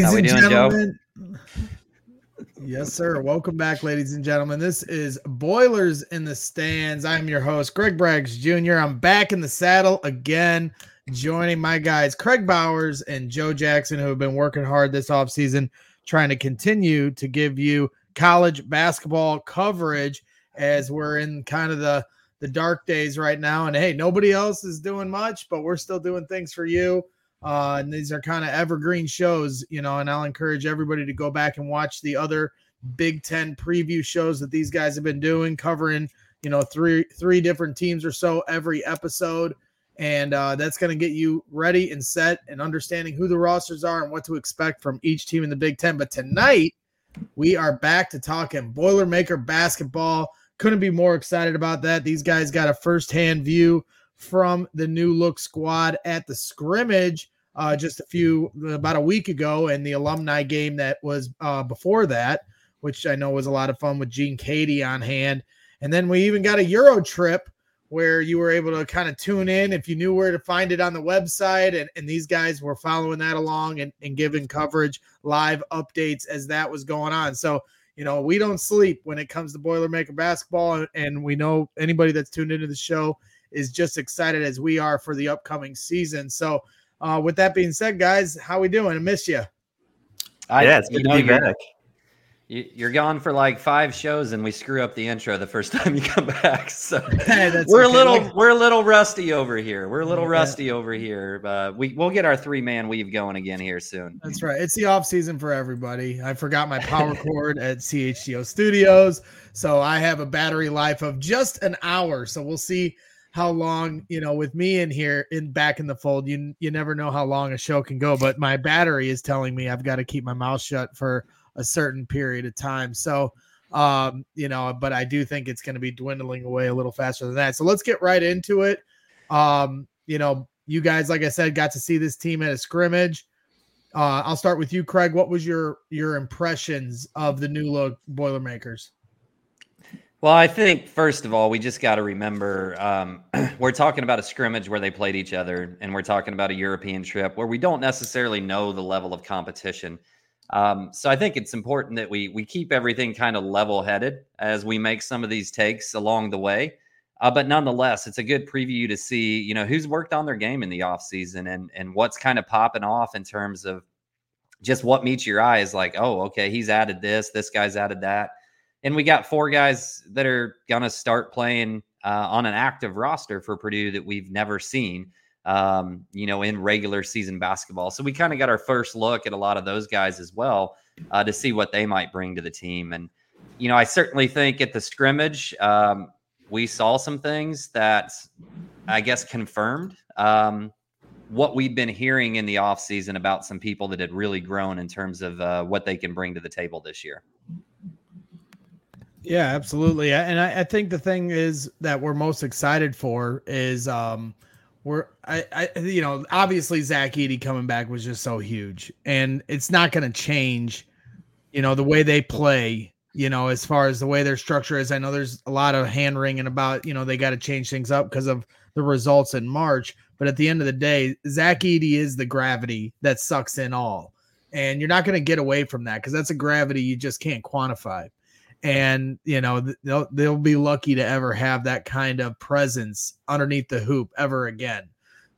Ladies and doing, gentlemen. Joe? Yes, sir. Welcome back, ladies and gentlemen. This is Boilers in the Stands. I'm your host, Greg Braggs Jr. I'm back in the saddle again, joining my guys, Kraig Bowers and Joe Jackson, who have been working hard this offseason, trying to continue to give you college basketball coverage as we're in kind of the the dark days right now. And hey, nobody else is doing much, but we're still doing things for you. Uh, and these are kind of evergreen shows, you know, and I'll encourage everybody to go back and watch the other Big Ten preview shows that these guys have been doing, covering, you know, three three different teams or so every episode. And uh, that's going to get you ready and set and understanding who the rosters are and what to expect from each team in the Big Ten. But tonight, we are back to talking Boilermaker basketball. Couldn't be more excited about that. These guys got a firsthand view from the new look squad at the scrimmage uh, just a few about a week ago, and the alumni game that was uh, before that, which I know was a lot of fun with Gene Keady on hand. And then we even got a Euro trip where you were able to kind of tune in if you knew where to find it on the website. And, and these guys were following that along and, and giving coverage, live updates as that was going on. So, you know, we don't sleep when it comes to Boilermaker basketball. And we know anybody that's tuned into the show is just excited as we are for the upcoming season. So, uh, with that being said, guys, how we doing? I miss you. I, yeah, it's good to be back. You're gone for like five shows, and we screw up the intro the first time you come back. So hey, we're okay. a little we're a little rusty over here. We're a little yeah. rusty over here. Uh, we we'll get our three man weave going again here soon. That's right. It's the off season for everybody. I forgot my power cord at CHGO Studios, so I have a battery life of just an hour. So we'll see how long you know with me in here in back in the fold you you never know how long a show can go but my battery is telling me i've got to keep my mouth shut for a certain period of time. So um you know but i do think it's going to be dwindling away a little faster than that. So let's get right into it. Um you know you guys like i said got to see this team at a scrimmage. Uh i'll start with you Kraig. What was your your impressions of the new look boilermakers well, I think first of all, we just got to remember um, we're talking about a scrimmage where they played each other, and we're talking about a European trip where we don't necessarily know the level of competition. Um, so I think it's important that we we keep everything kind of level headed as we make some of these takes along the way. Uh, but nonetheless, it's a good preview to see you know who's worked on their game in the off season and and what's kind of popping off in terms of just what meets your eye is like, oh, okay, he's added this, this guy's added that and we got four guys that are going to start playing uh, on an active roster for Purdue that we've never seen, um, you know, in regular season basketball. So we kind of got our first look at a lot of those guys as well uh, to see what they might bring to the team. And, you know, I certainly think at the scrimmage, um, we saw some things that I guess confirmed um, what we've been hearing in the offseason about some people that had really grown in terms of uh, what they can bring to the table this year. Yeah, absolutely. And I, I, think the thing is that we're most excited for is um we're I, I you know, obviously Zach Edey coming back was just so huge. And it's not gonna change, you know, the way they play, you know, as far as the way their structure is. I know there's a lot of hand wringing about, you know, they got to change things up because of the results in March. But at the end of the day, Zach Edey is the gravity that sucks in all. And you're not going to get away from that because that's a gravity you just can't quantify and you know they'll they'll be lucky to ever have that kind of presence underneath the hoop ever again.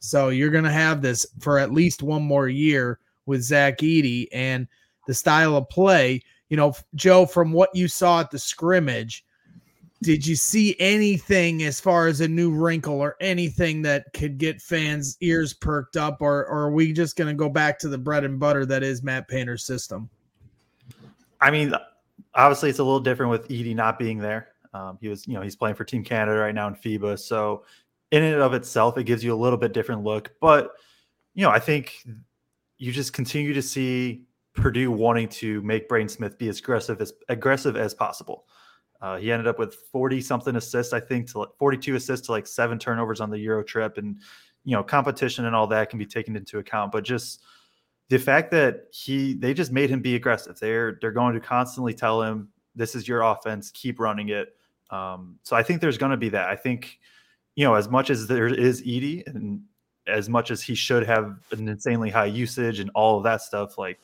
So you're going to have this for at least one more year with Zach Edey and the style of play. You know, Joe, from what you saw at the scrimmage, did you see anything as far as a new wrinkle or anything that could get fans' ears perked up, or, or are we just going to go back to the bread and butter that is Matt Painter's system? I mean, obviously it's a little different with Edey not being there. Um, he was, you know, he's playing for Team Canada right now in FIBA. So in and of itself, it gives you a little bit different look. But, you know, I think you just continue to see Purdue wanting to make Braden Smith be as aggressive as aggressive as possible. Uh, he ended up with 40 something assists, I think, to like 42 assists to like seven turnovers on the Euro trip. And, you know, competition and all that can be taken into account. But just the fact that he they just made him be aggressive. They're they're going to constantly tell him this is your offense, keep running it. Um, so I think there's going to be that. I think you know as much as there is Edey and as much as he should have an insanely high usage and all of that stuff, like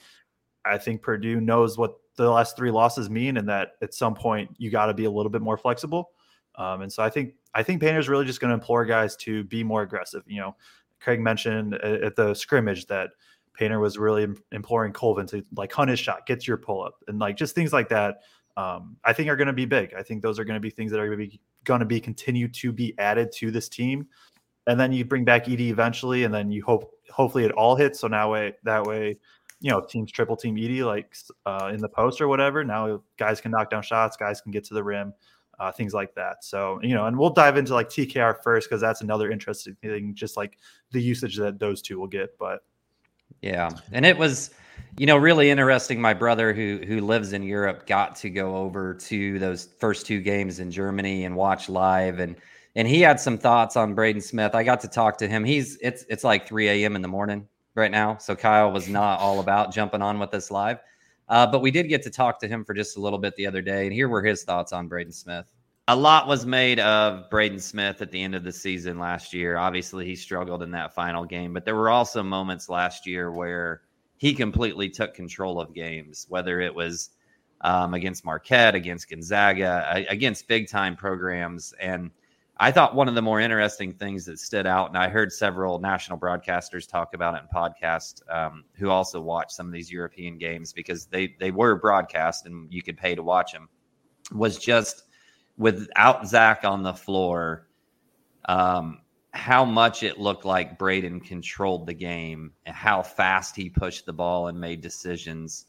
I think Purdue knows what the last three losses mean, and that at some point you got to be a little bit more flexible. Um, and so I think I think Painter's really just going to implore guys to be more aggressive. You know, Kraig mentioned at the scrimmage that Painter was really imploring Colvin to like hunt his shot, get your pull up, and like just things like that. Um, I think are going to be big. I think those are going to be things that are going to be going to be continue to be added to this team. And then you bring back Edey eventually, and then you hope hopefully it all hits. So now way that way, you know, teams triple team Edey like uh, in the post or whatever. Now guys can knock down shots, guys can get to the rim, uh, things like that. So you know, and we'll dive into like TKR first because that's another interesting thing, just like the usage that those two will get. But yeah, and it was, you know, really interesting. My brother, who who lives in Europe, got to go over to those first two games in Germany and watch live, and and he had some thoughts on Braden Smith. I got to talk to him. He's it's it's like 3 a.m. in the morning right now, so Kyle was not all about jumping on with us live, uh, but we did get to talk to him for just a little bit the other day, and here were his thoughts on Braden Smith a lot was made of Braden Smith at the end of the season last year. Obviously, he struggled in that final game, but there were also moments last year where he completely took control of games, whether it was um, against Marquette, against Gonzaga, against big time programs. And I thought one of the more interesting things that stood out, and I heard several national broadcasters talk about it in podcasts um, who also watched some of these European games because they they were broadcast and you could pay to watch them, was just without Zach on the floor, um, how much it looked like Braden controlled the game and how fast he pushed the ball and made decisions.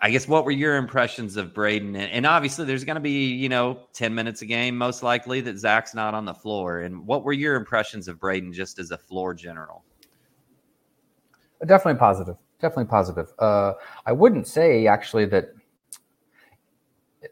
I guess what were your impressions of Braden? And obviously, there's going to be, you know, 10 minutes a game, most likely, that Zach's not on the floor. And what were your impressions of Braden just as a floor general? Definitely positive. Definitely positive. Uh, I wouldn't say actually that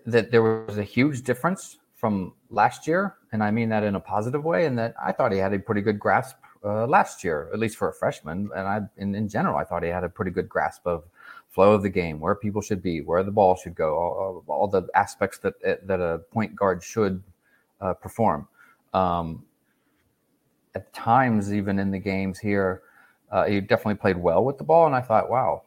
that there was a huge difference from last year, and I mean that in a positive way. And that I thought he had a pretty good grasp uh, last year, at least for a freshman. And I, in, in general, I thought he had a pretty good grasp of flow of the game, where people should be, where the ball should go, all, all the aspects that that a point guard should uh, perform. Um, at times, even in the games here, uh, he definitely played well with the ball, and I thought, wow,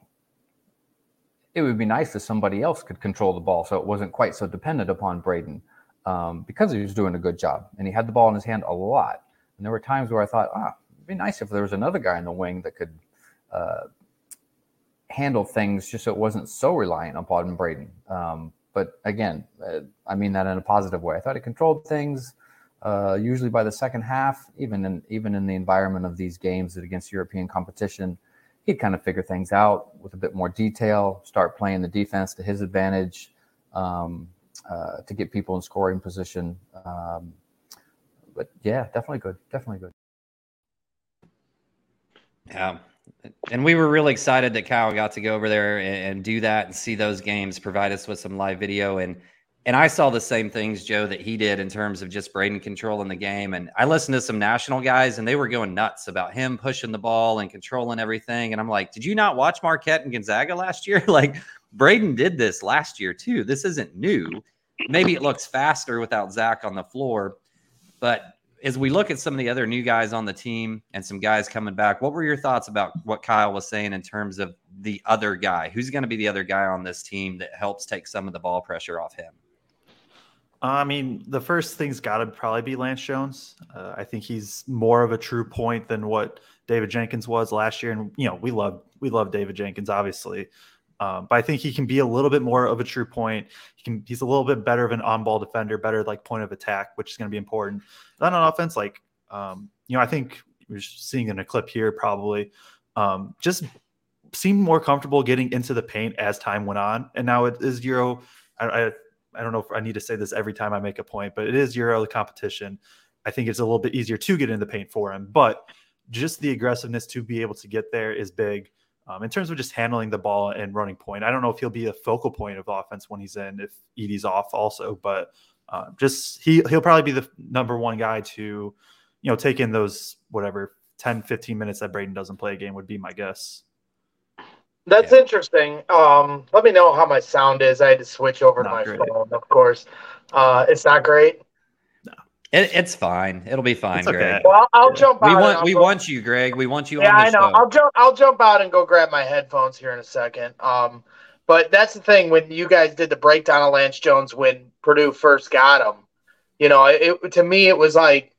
it would be nice if somebody else could control the ball so it wasn't quite so dependent upon Braden um, because he was doing a good job and he had the ball in his hand a lot. And there were times where I thought, ah, it'd be nice if there was another guy in the wing that could uh, handle things just so it wasn't so reliant upon Braden. Um, but again, uh, I mean that in a positive way. I thought he controlled things. Uh, usually by the second half, even in even in the environment of these games against European competition, he'd kind of figure things out with a bit more detail, start playing the defense to his advantage um, uh, to get people in scoring position. Um, but yeah, definitely good. Definitely good. Yeah. And we were really excited that Kyle got to go over there and, and do that and see those games, provide us with some live video. And and I saw the same things, Joe, that he did in terms of just Braden controlling the game. And I listened to some national guys, and they were going nuts about him pushing the ball and controlling everything. And I'm like, did you not watch Marquette and Gonzaga last year? like, Braden did this last year too. This isn't new. Maybe it looks faster without Zach on the floor, but as we look at some of the other new guys on the team and some guys coming back, what were your thoughts about what Kyle was saying in terms of the other guy? Who's going to be the other guy on this team that helps take some of the ball pressure off him? I mean, the first thing's got to probably be Lance Jones. Uh, I think he's more of a true point than what David Jenkins was last year, and you know we love we love David Jenkins, obviously, um, but I think he can be a little bit more of a true point. He can he's a little bit better of an on ball defender, better like point of attack, which is going to be important. Then on offense, like um, you know, I think we're seeing in a clip here probably um, just seemed more comfortable getting into the paint as time went on, and now it is Euro. I, I I don't know if I need to say this every time I make a point, but it is Euro competition. I think it's a little bit easier to get in the paint for him, but just the aggressiveness to be able to get there is big. Um, in terms of just handling the ball and running point, I don't know if he'll be a focal point of offense when he's in, if Edey's off also, but uh, just he he'll probably be the number one guy to, you know, take in those whatever 10, 15 minutes that Braden doesn't play a game would be my guess. That's yeah. interesting. Um, let me know how my sound is. I had to switch over not to my great. phone, of course. Uh, it's not great. No. It, it's fine. It'll be fine, It's okay. Greg. Well, I'll jump We out. want we go- want you, Greg. We want you Yeah, on the I know. show. I'll jump. I'll jump out and go grab my headphones here in a second. Um, but that's the thing when you guys did the breakdown of Lance Jones when Purdue first got him. You know, it to me it was like,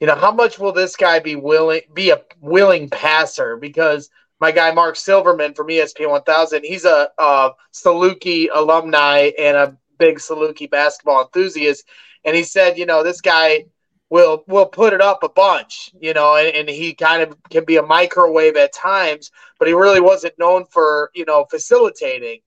you know, how much will this guy be willing be a willing passer? Because my guy Mark Silverman from ESPN 1000, he's a, uh Saluki alumni and a big Saluki basketball enthusiast, and he said, you know, this guy will will put it up a bunch, you know, and, and he kind of can be a microwave at times, but he really wasn't known for you know facilitating.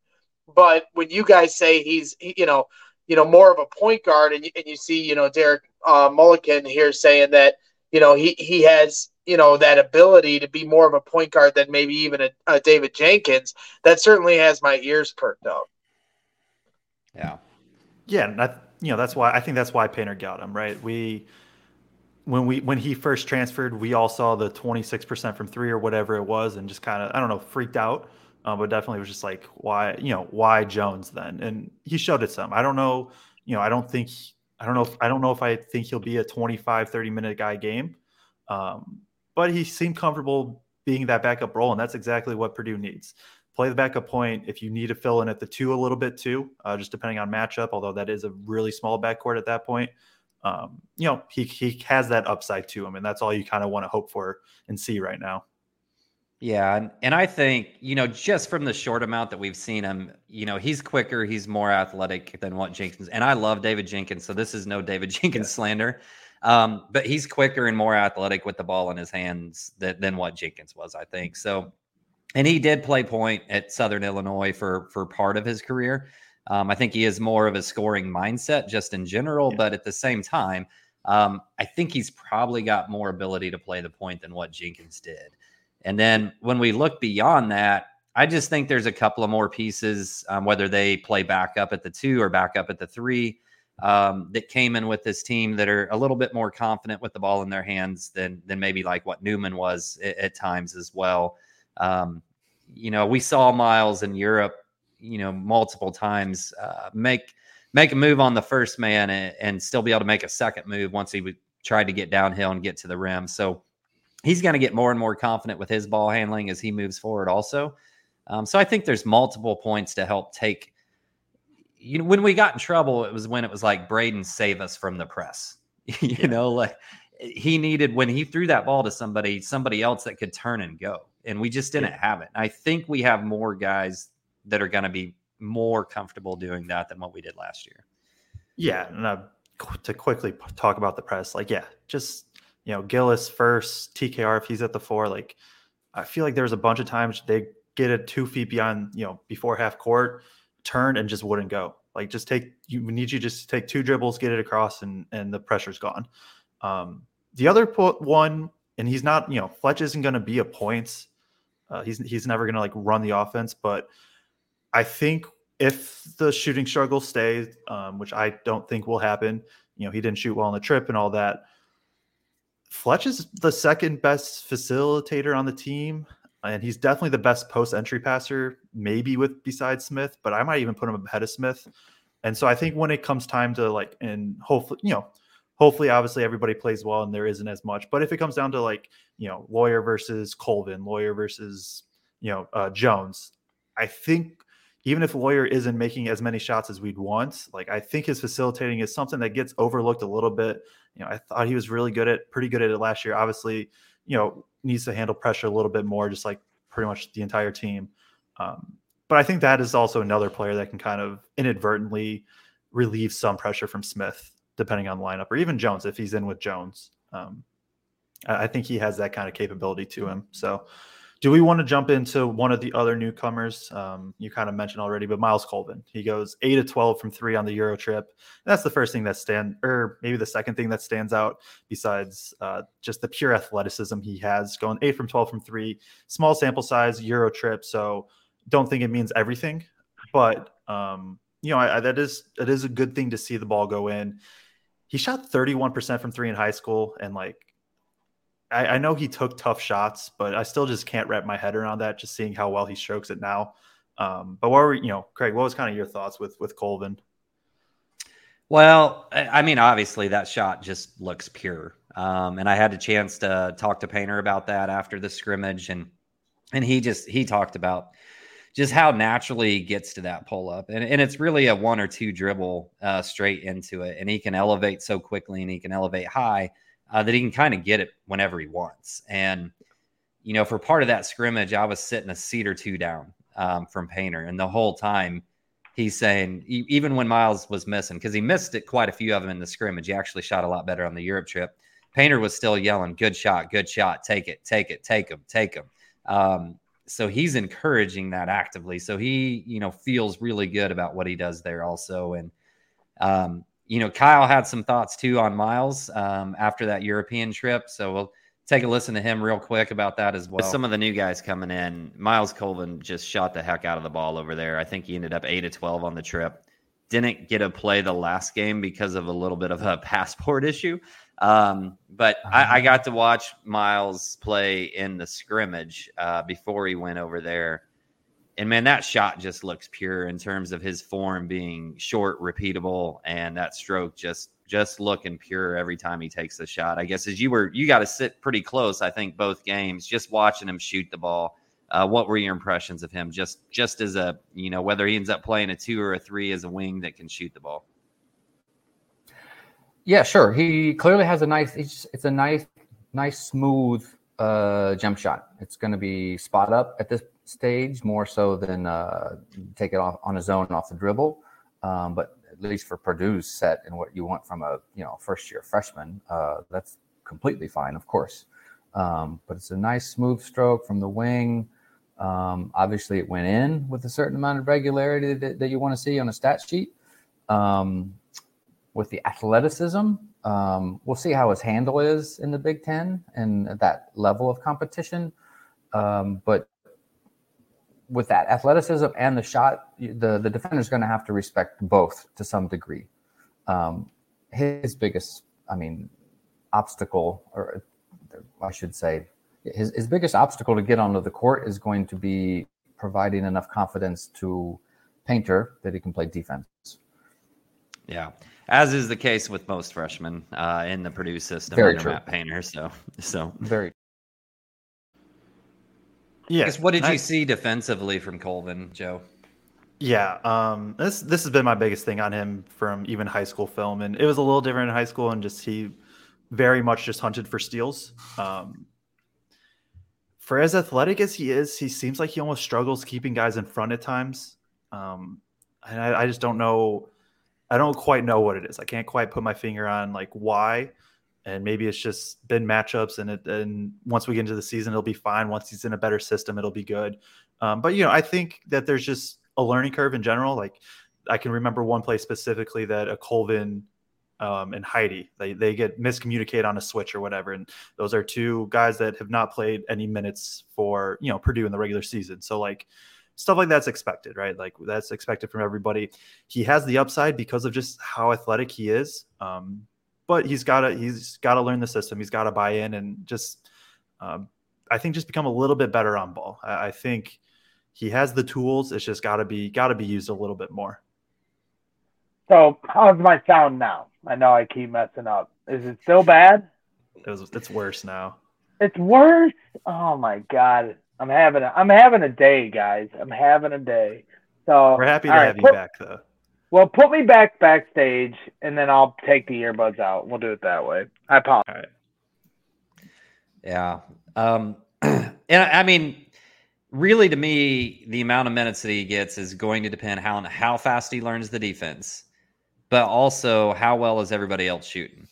But when you guys say he's he- you know you know more of a point guard, and you, and you see you know Derek uh, Mulligan here saying that you know he he has you know that ability to be more of a point guard than maybe even a, a David Jenkins, that certainly has my ears perked up. yeah. Yeah, and that you know that's why I think that's why Painter got him right. We when we when he first transferred, we all saw the twenty six percent from three or whatever it was, and just kind of I don't know freaked out. Um, but definitely was just like why you know why Jones then, and he showed it some. I don't know, you know I don't think I don't know if I don't know if I think he'll be a 25, 30 minute guy game, um, but he seemed comfortable being that backup role, and that's exactly what Purdue needs play the backup point if you need to fill in at the two a little bit too, uh, just depending on matchup. Although that is a really small backcourt at that point, um, you know he he has that upside to him, and that's all you kind of want to hope for and see right now. Yeah, and, and I think you know just from the short amount that we've seen him, you know he's quicker, he's more athletic than what Jenkins. And I love David Jenkins, so this is no David Jenkins slander, um, but he's quicker and more athletic with the ball in his hands than, than what Jenkins was, I think. So, and he did play point at Southern Illinois for for part of his career. Um, I think he is more of a scoring mindset just in general, Yeah. but at the same time, um, I think he's probably got more ability to play the point than what Jenkins did. And then when we look beyond that, I just think there's a couple of more pieces, um, whether they play back up at the two or back up at the three, um, that came in with this team that are a little bit more confident with the ball in their hands than than maybe like what Newman was at, at times as well. Um, you know, we saw Myles in Europe, you know, multiple times uh, make make a move on the first man and, and still be able to make a second move once he would tried to get downhill and get to the rim. So he's going to get more and more confident with his ball handling as he moves forward also um, so i think there's multiple points to help take you know when we got in trouble it was when it was like braden save us from the press. You Yeah. know like he needed when he threw that ball to somebody somebody else that could turn and go and we just didn't have it. I think we have more guys that are going to be more comfortable doing that than what we did last year. Yeah, and uh, to quickly talk about the press, like yeah, just you know Gillis first, TKR if he's at the four, like I feel like there's a bunch of times they get it two feet beyond you know before half court, turn and just wouldn't go. Like just take you need you just take two dribbles, get it across, and and the pressure's gone. Um, the other po- one, and he's not you know Fletch isn't going to be a points. Uh, he's he's never going to like run the offense, but I think if the shooting struggle stays, um, which I don't think will happen, you know, he didn't shoot well on the trip and all that. Fletch is the second best facilitator on the team, and he's definitely the best post entry passer, maybe with besides Smith, but I might even put him ahead of Smith. And so I think when it comes time to like, and hopefully, you know, hopefully, obviously everybody plays well and there isn't as much. But if it comes down to like, you know, Loyer versus Colvin, Loyer versus, you know, uh, Jones, I think even if Loyer isn't making as many shots as we'd want, like I think his facilitating is something that gets overlooked a little bit. You know, I thought he was really good at pretty good at it last year. Obviously, you know, needs to handle pressure a little bit more, just like pretty much the entire team. Um, but I think that is also another player that can kind of inadvertently relieve some pressure from Smith, depending on the lineup, or even Jones if he's in with Jones. Um, I I think he has that kind of capability to him. So, do we want to jump into one of the other newcomers? Um, you kind of mentioned already, but Myles Colvin. He goes eight to twelve from three on the Euro trip. That's the first thing that stand, or maybe the second thing that stands out, besides uh, just the pure athleticism he has. Going eight from twelve from three, small sample size Euro trip, so don't think it means everything, but um, you know I, I, that is that is a good thing to see the ball go in. He shot thirty one percent from three in high school, and like I, I, know he took tough shots, but I still just can't wrap my head around that. Just seeing how well he strokes it now. Um, but what were you know, Kraig? What was kind of your thoughts with with Colvin? Well, I mean, obviously that shot just looks pure. Um, and I had a chance to talk to Painter about that after the scrimmage, and and he just he talked about just how naturally he gets to that pull up, and and it's really a one or two dribble uh, straight into it, and he can elevate so quickly, and he can elevate high uh, that he can kind of get it whenever he wants. And you know, for part of that scrimmage, I was sitting a seat or two down um, from Painter, and the whole time he's saying even when Myles was missing because he missed it quite a few of them in the scrimmage. He actually shot a lot better on the Europe trip. Painter was still yelling, "Good shot, good shot, take it, take it, take him, take him." Um, so he's encouraging that actively. So he, you know, feels really good about what he does there also. And um, you know, Kyle had some thoughts too on Myles um, after that European trip. So we'll take a listen to him real quick about that as well. With some of the new guys coming in, Myles Colvin just shot the heck out of the ball over there. I think he ended up eight to twelve on the trip. Didn't get to play the last game because of a little bit of a passport issue. Um, but I, I, uh-huh. got to watch Myles play in the scrimmage uh, before he went over there. And man, that shot just looks pure in terms of his form being short, repeatable, and that stroke just just looking pure every time he takes the shot. I guess as you were, you got to sit pretty close. I think both games, just watching him shoot the ball. Uh, what were your impressions of him? Just just as a you know whether he ends up playing a two or a three as a wing that can shoot the ball. Yeah, sure. He clearly has a nice. It's, it's a nice, nice, smooth uh, jump shot. It's going to be spot up at this stage more so than uh, take it off on his own off the dribble. Um, but at least for Purdue's set and what you want from a you know first year freshman, uh, that's completely fine, of course. Um, but it's a nice smooth stroke from the wing. Um, obviously, it went in with a certain amount of regularity that, that you want to see on a stat sheet. Um, with the athleticism. Um, we'll see how his handle is in the Big Ten and that level of competition. Um, but with that athleticism and the shot, the the defender is going to have to respect both to some degree. Um, his biggest, I mean, obstacle, or I should say, his, his biggest obstacle to get onto the court is going to be providing enough confidence to Painter that he can play defense. Yeah as is the case with most freshmen uh, in the Purdue system Very true. Matt Painter. So, so very. Yeah. What did I, you see defensively from Colvin, Joe? Yeah, um, this this has been my biggest thing on him from even high school film, and it was a little different in high school, and just he very much just hunted for steals. Um, for as athletic as he is, he seems like he almost struggles keeping guys in front at times, um, and I, I just don't know I don't quite know what it is. I can't quite put my finger on like why. And maybe it's just been matchups, and it, and once we get into the season, it'll be fine. Once he's in a better system, it'll be good. Um, but you know, I think that there's just a learning curve in general. Like I can remember one play specifically that a Colvin um, and Heide they they get miscommunicate on a switch or whatever, and those are two guys that have not played any minutes for you know Purdue in the regular season. So like stuff like that's expected, right? Like that's expected from everybody. He has the upside because of just how athletic he is. Um, but he's got to he's got to learn the system. He's got to buy in and just um, I think just become a little bit better on ball. I, I think he has the tools. It's just got to be got to be used a little bit more. So how's my sound now? I know I keep messing up. Is it still bad? It was, it's worse now. It's worse. Oh my god. I'm having a I'm having a day, guys. I'm having a day. So we're happy to have you back, though. Well, put me back backstage, and then I'll take the earbuds out. We'll do it that way. I apologize. Yeah. Um, and I mean, really, to me, the amount of minutes that he gets is going to depend how how fast he learns the defense, but also how well is everybody else shooting.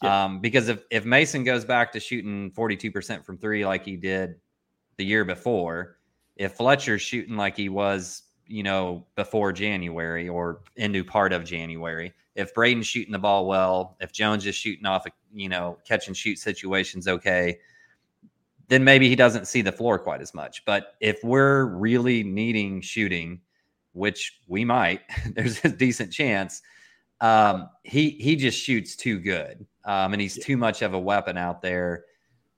Yeah. Um, because if if Mason goes back to shooting forty two percent from three like he did the year before, if Fletcher's shooting like he was, you know, before January or into part of January, if Braden's shooting the ball well, if Jones is shooting off, a, you know, catch and shoot situations okay, then maybe he doesn't see the floor quite as much. But if we're really needing shooting, which we might, there's a decent chance. Um, he he just shoots too good, um, and he's too much of a weapon out there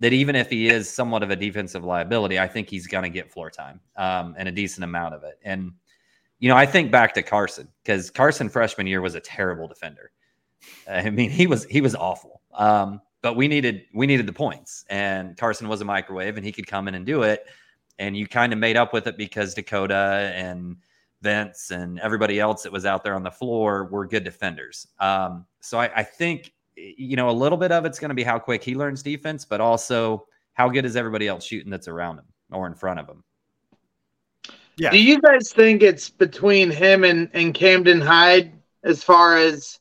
that even if he is somewhat of a defensive liability, I think he's going to get floor time um, and a decent amount of it. And you know, I think back to Carsen because Carsen freshman year was a terrible defender. I mean, he was he was awful. Um, but we needed we needed the points, and Carsen was a microwave, and he could come in and do it. And you kind of made up with it because Dakota and Vince and everybody else that was out there on the floor were good defenders. Um, so I, I think you know a little bit of it's going to be how quick he learns defense, but also how good is everybody else shooting that's around him or in front of him. Yeah. Do you guys think it's between him and, and Camden Heide as far as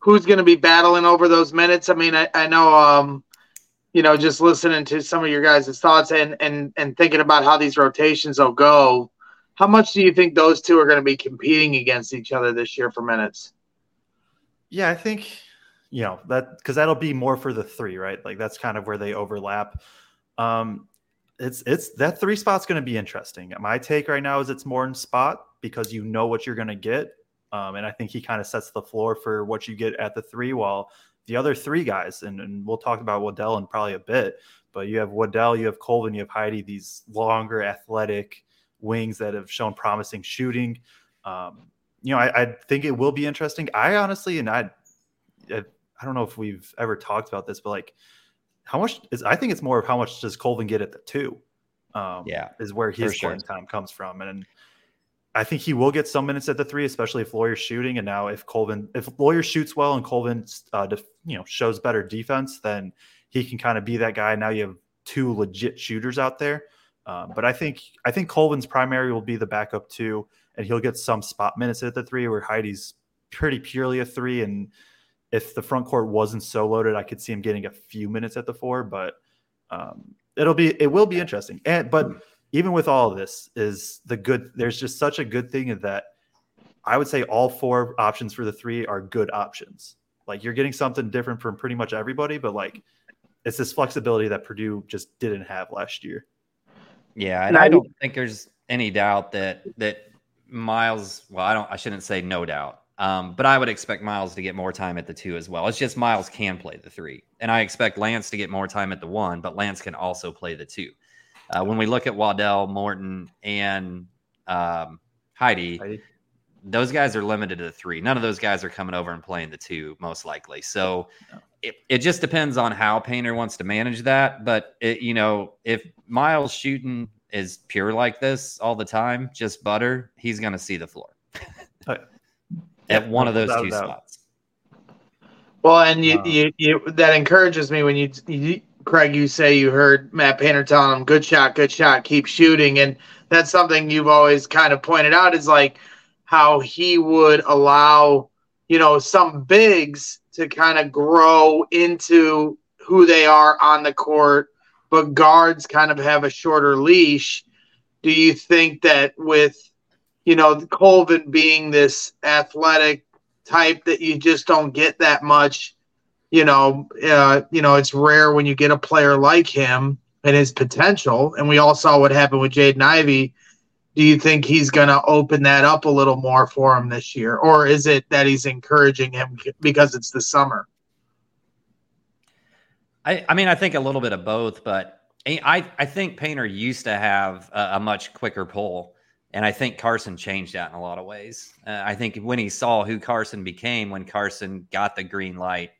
who's going to be battling over those minutes? I mean, I, I know, um, you know, just listening to some of your guys' thoughts and, and, and thinking about how these rotations will go, how much do you think those two are going to be competing against each other this year for minutes? Yeah, I think, you know, that because that'll be more for the three, right? Like that's kind of where they overlap. Um, it's it's that three spot's going to be interesting. My take right now is it's Morton spot because you know what you're going to get, um, and I think he kind of sets the floor for what you get at the three. While the other three guys, and, and we'll talk about Waddell in probably a bit, but you have Waddell, you have Colvin, you have Heide, these longer athletic wings that have shown promising shooting. Um, you know, I, I, think it will be interesting. I honestly, and I, I don't know if we've ever talked about this, but like how much is I think it's more of how much does Colvin get at the two? Um, yeah, is where his playing time comes from, and I think he will get some minutes at the three, especially if Loyer's shooting. And now if Colvin, if Loyer shoots well and Colvin, uh, def, you know, shows better defense, then he can kind of be that guy. Now you have two legit shooters out there. Um, but I think I think Colvin's primary will be the backup two, and he'll get some spot minutes at the three, where Heide's pretty purely a three, and if the front court wasn't so loaded, I could see him getting a few minutes at the four, but um, it'll be it will be interesting. And but even with all of this, is the good. There's just such a good thing that I would say all four options for the three are good options. Like you're getting something different from pretty much everybody, but like it's this flexibility that Purdue just didn't have last year. Yeah, and I don't think there's any doubt that that Myles. Well, I don't. I shouldn't say no doubt. Um, but I would expect Myles to get more time at the two as well. It's just Myles can play the three. And I expect Lance to get more time at the one, but Lance can also play the two. Uh, when we look at Waddell, Morton, and um, Heide, Heide, those guys are limited to the three. None of those guys are coming over and playing the two, most likely. So no. it, it just depends on how Painter wants to manage that. But, it, you know, if Myles shooting is pure like this all the time, just butter, he's going to see the floor. At one of those two spots. Well, and you, uh, you, you, that encourages me when you, you, Kraig, you say you heard Matt Painter telling him, "Good shot, good shot, keep shooting," and that's something you've always kind of pointed out is like how he would allow, you know, some bigs to kind of grow into who they are on the court, but guards kind of have a shorter leash. Do you think that with you know, Colvin being this athletic type that you just don't get that much. You know, uh, you know, it's rare when you get a player like him and his potential. And we all saw what happened with Jaden Ivey. Do you think he's going to open that up a little more for him this year, or is it that he's encouraging him because it's the summer? I, I mean, I think a little bit of both, but I, I think Painter used to have a, a much quicker pull and I think Carsen changed that in a lot of ways. Uh, I think when he saw who Carsen became, when Carsen got the green light,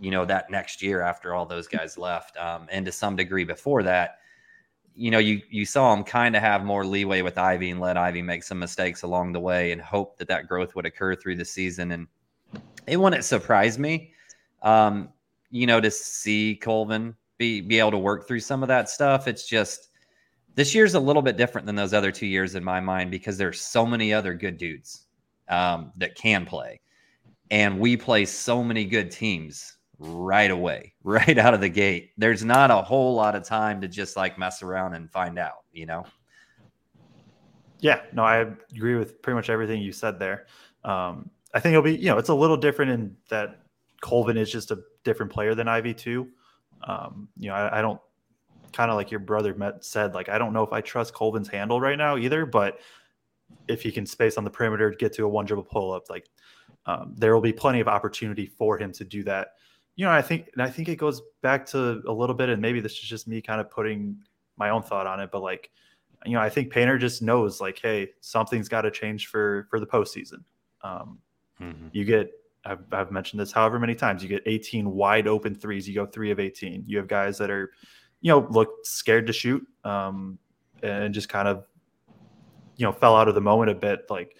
you know, that next year after all those guys left, um, and to some degree before that, you know, you you saw him kind of have more leeway with Ivey and let Ivey make some mistakes along the way, and hope that that growth would occur through the season. And it wouldn't surprise me, um, you know, to see Colvin be be able to work through some of that stuff. It's just this year's a little bit different than those other two years in my mind because there's so many other good dudes um, that can play, and we play so many good teams right away, right out of the gate. There's not a whole lot of time to just like mess around and find out, you know. Yeah, no, I agree with pretty much everything you said there. Um, I think it'll be, you know, it's a little different in that Colvin is just a different player than Ivey too. Um, you know, I, I don't kind of like your brother met, said, like I don't know if I trust Colvin's handle right now either, but if he can space on the perimeter, to get to a one dribble pull up, like um, there will be plenty of opportunity for him to do that. You know, I think, and I think it goes back to a little bit, and maybe this is just me kind of putting my own thought on it, but like you know, I think Painter just knows like, hey, something's got to change for for the postseason. Um, mm-hmm. You get, I've, I've mentioned this however many times. You get 18 wide open threes. You go three of 18. You have guys that are, you know, looked scared to shoot, um, and just kind of, you know, fell out of the moment a bit. Like,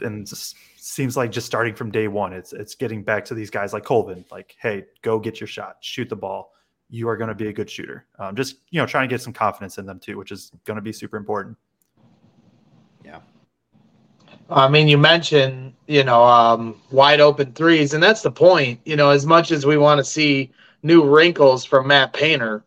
and just seems like just starting from day one, it's it's getting back to these guys like Colvin. Like, hey, go get your shot, shoot the ball you are going to be a good shooter. Um, just you know, trying to get some confidence in them too, which is going to be super important. Yeah. I mean, you mentioned you know um, wide open threes, and that's the point. You know, as much as we want to see new wrinkles from Matt Painter,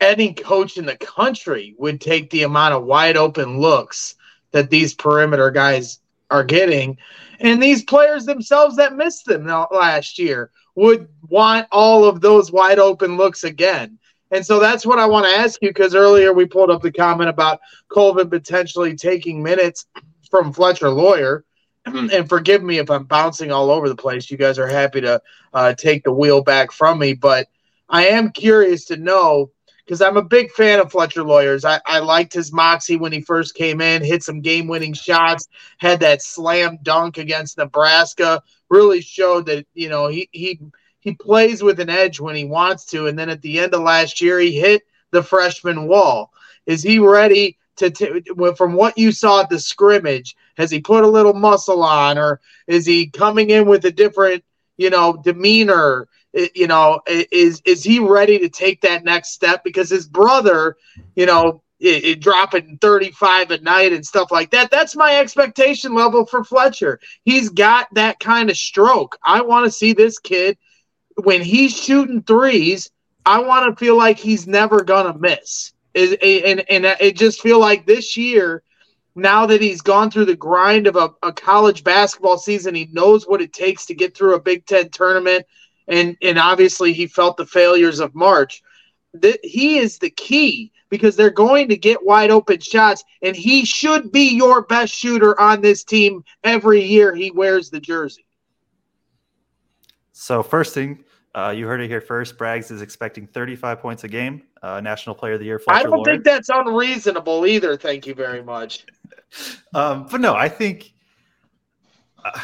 any coach in the country would take the amount of wide open looks that these perimeter guys are getting, and these players themselves that missed them last year would want all of those wide open looks again. And so that's what I want to ask you because earlier we pulled up the comment about Colvin potentially taking minutes from Fletcher Loyer. And forgive me if I'm bouncing all over the place. You guys are happy to uh, take the wheel back from me, but I am curious to know because I'm a big fan of Fletcher Loyers. I, I liked his moxie when he first came in, hit some game winning shots, had that slam dunk against Nebraska, really showed that, you know, he, he, he plays with an edge when he wants to. And then at the end of last year, he hit the freshman wall. Is he ready to, t- from what you saw at the scrimmage? Has he put a little muscle on, or is he coming in with a different, you know, demeanor? Eh, you know, is is he ready to take that next step? Because his brother, you know, it, it dropping 35 at night and stuff like that. That's my expectation level for Fletcher. He's got that kind of stroke. I want to see this kid when he's shooting threes. I want to feel like he's never gonna miss. Is and and it just feel like this year, now that he's gone through the grind of a, a college basketball season, he knows what it takes to get through a Big Ten tournament and and obviously he felt the failures of March. That he is the key because they're going to get wide open shots, and he should be your best shooter on this team every year he wears the jersey. So first thing, uh, you heard it here first. Braggs is expecting 35 points a game. Uh, National Player of the Year. Fletcher I don't think that's unreasonable either. Thank you very much. um, but no, I think uh,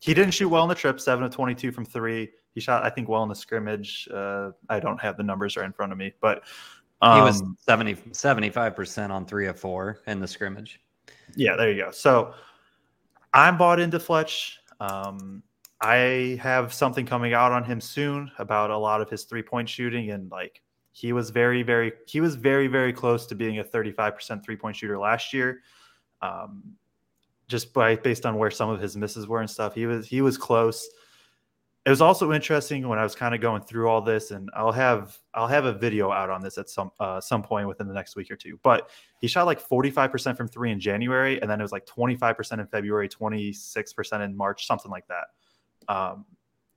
he didn't shoot well in the trip. Seven of 22 from three. He shot, I think, well in the scrimmage. Uh, I don't have the numbers right in front of me, but um, he was um, 70, 75% on three of four in the scrimmage. Yeah, there you go. So I'm bought into Fletch. Um, I have something coming out on him soon about a lot of his three point shooting and like he was very, very, he was very, very close to being a 35% three point shooter last year. Um, just by based on where some of his misses were and stuff, he was, he was close it was also interesting when I was kind of going through all this, and I'll have I'll have a video out on this at some uh, some point within the next week or two. But he shot like 45% from three in January, and then it was like 25% in February, 26% in March, something like that. Um,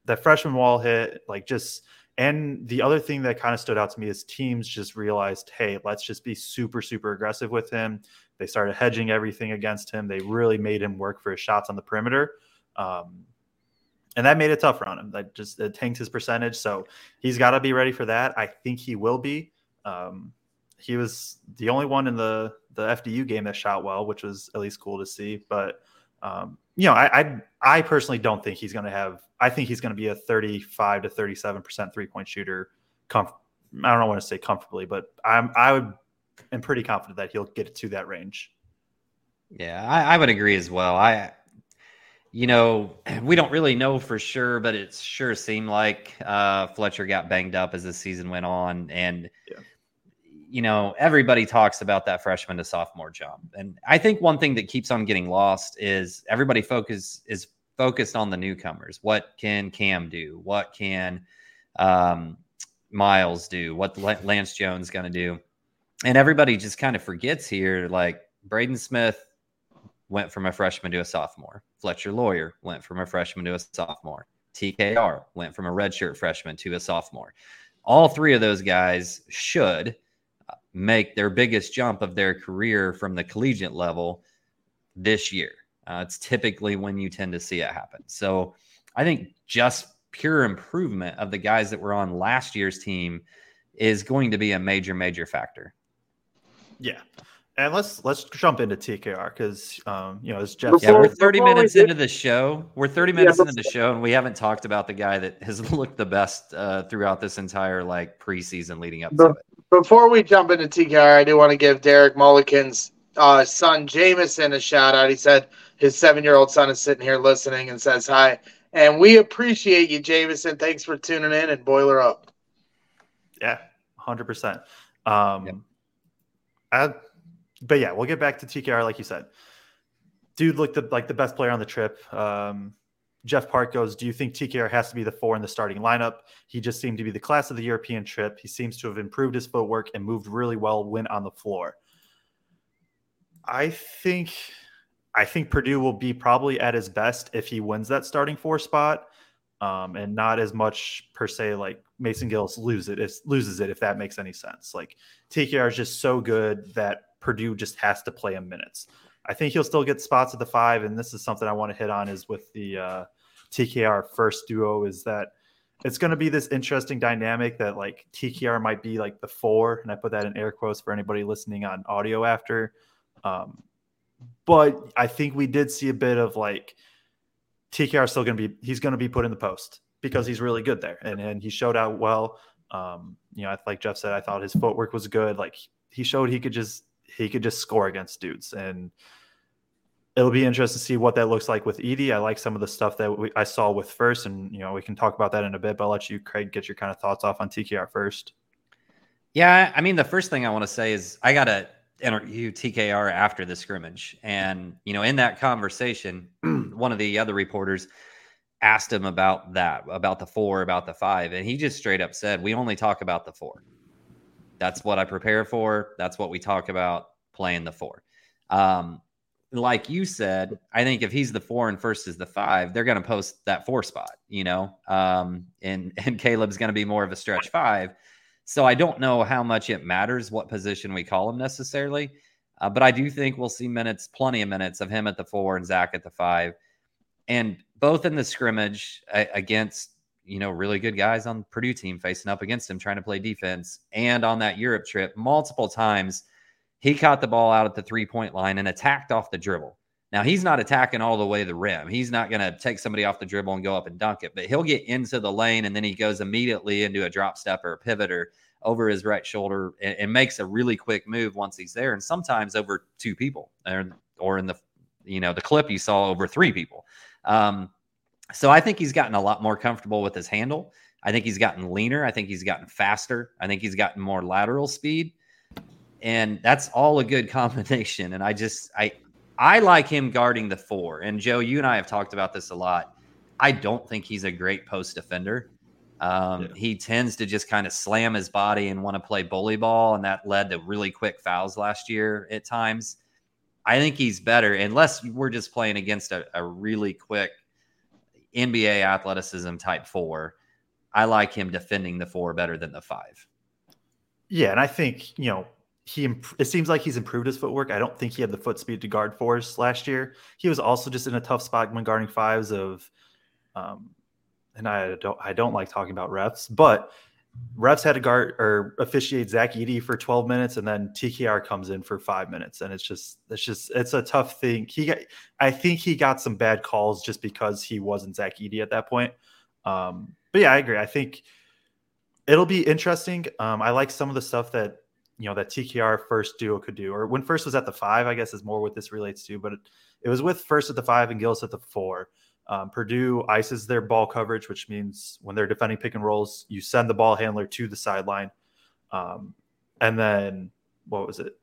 that freshman wall hit, like just and the other thing that kind of stood out to me is teams just realized, hey, let's just be super, super aggressive with him. They started hedging everything against him. They really made him work for his shots on the perimeter. Um, and that made it tougher on him. That just it tanked his percentage. So he's got to be ready for that. I think he will be. Um, he was the only one in the the FDU game that shot well, which was at least cool to see. But um, you know, I, I, I personally don't think he's going to have. I think he's going to be a 35 to 37 percent three point shooter. Comf- I don't want to say comfortably, but I'm I would am pretty confident that he'll get to that range. Yeah, I, I would agree as well. I you know, we don't really know for sure, but it sure seemed like uh, Fletcher got banged up as the season went on. And, yeah. you know, everybody talks about that freshman to sophomore jump. And I think one thing that keeps on getting lost is everybody focus is focused on the newcomers. What can Cam do? What can um, Myles do? What Lance Jones going to do? And everybody just kind of forgets here, like Braden Smith went from a freshman to a sophomore. Fletcher Loyer went from a freshman to a sophomore. TKR went from a redshirt freshman to a sophomore. All three of those guys should uh, make their biggest jump of their career from the collegiate level this year. Uh, it's typically when you tend to see it happen. So I think just pure improvement of the guys that were on last year's team is going to be a major, major factor. Yeah. And let's let's jump into TKR because um, you know as Jeff Yeah, we're 30 minutes into the show. We're 30 minutes into the show, and we haven't talked about the guy that has looked the best uh, throughout this entire like preseason leading up to it. Before we jump into TKR, I do want to give Derek Mulligan's uh, son Jamison a shout out. He said his seven year old son is sitting here listening and says hi. And we appreciate you, Jamison. Thanks for tuning in and boiler up. Yeah, hundred percent. Um, Yep. I- but yeah, we'll get back to TKR like you said. Dude looked the, like the best player on the trip. Um, Jeff Park goes, "Do you think TKR has to be the four in the starting lineup? He just seemed to be the class of the European trip. He seems to have improved his footwork and moved really well when on the floor." I think, I think Purdue will be probably at his best if he wins that starting four spot um, and not as much per se like Mason Gillis lose it if, loses it if that makes any sense. Like TKR is just so good that Purdue just has to play him minutes. I think he'll still get spots at the five, and this is something I want to hit on is with the uh, TKR Furst duo is that it's going to be this interesting dynamic that like TKR might be like the four, and I put that in air quotes for anybody listening on audio after. Um, but I think we did see a bit of like TKR still going to be he's going to be put in the post because he's really good there and and he showed out well. Um, you know, like Jeff said, I thought his footwork was good. Like he showed he could just he could just score against dudes and it'll be interesting to see what that looks like with Edey. I like some of the stuff that we, I saw with Furst, and you know we can talk about that in a bit. But I'll let you, Kraig, get your kind of thoughts off on TKR first. Yeah, I mean, the first thing I want to say is I got to interview TKR after the scrimmage. And, you know, in that conversation, one of the other reporters asked him about that, about the four, about the five. And he just straight up said, We only talk about the four. That's what I prepare for. That's what we talk about playing the four. Um, like you said, I think if he's the four and Furst is the five, they're going to post that four spot, you know, um, and and Caleb's going to be more of a stretch five. So I don't know how much it matters what position we call him necessarily, uh, but I do think we'll see minutes, plenty of minutes of him at the four and Zach at the five, and both in the scrimmage a- against you know really good guys on the Purdue team facing up against him trying to play defense, and on that Europe trip multiple times he caught the ball out at the three point line and attacked off the dribble. Now he's not attacking all the way the rim. He's not going to take somebody off the dribble and go up and dunk it, but he'll get into the lane and then he goes immediately into a drop step or a pivot or over his right shoulder and, and makes a really quick move once he's there. And sometimes over two people or, or in the, you know, the clip you saw over three people. Um, so I think he's gotten a lot more comfortable with his handle. I think he's gotten leaner. I think he's gotten faster. I think he's gotten more lateral speed. And that's all a good combination. And I just I I like him guarding the four. And Joe, you and I have talked about this a lot. I don't think he's a great post defender. Um, Yeah. He tends to just kind of slam his body and want to play bully ball, and that led to really quick fouls last year at times. I think he's better, unless we're just playing against a, a really quick NBA athleticism type four. I like him defending the four better than the five. Yeah, and I think you know he. imp- It seems like he's improved his footwork. I don't think he had the foot speed to guard fours last year. He was also just in a tough spot when guarding fives of, um, and I don't. I don't like talking about refs, but refs had to guard or officiate Zach Edey for 12 minutes, and then TKR comes in for five minutes, and it's just it's just it's a tough thing. He got. I think he got some bad calls just because he wasn't Zach Edey at that point. Um, but yeah, I agree. I think it'll be interesting. Um, I like some of the stuff that you know that TKR Furst duo could do, or when Furst was at the five, I guess is more what this relates to. But it, it was with Furst at the five and Gillis at the four. Um, Purdue ices their ball coverage, which means when they're defending pick and rolls, you send the ball handler to the sideline, um, and then what was it?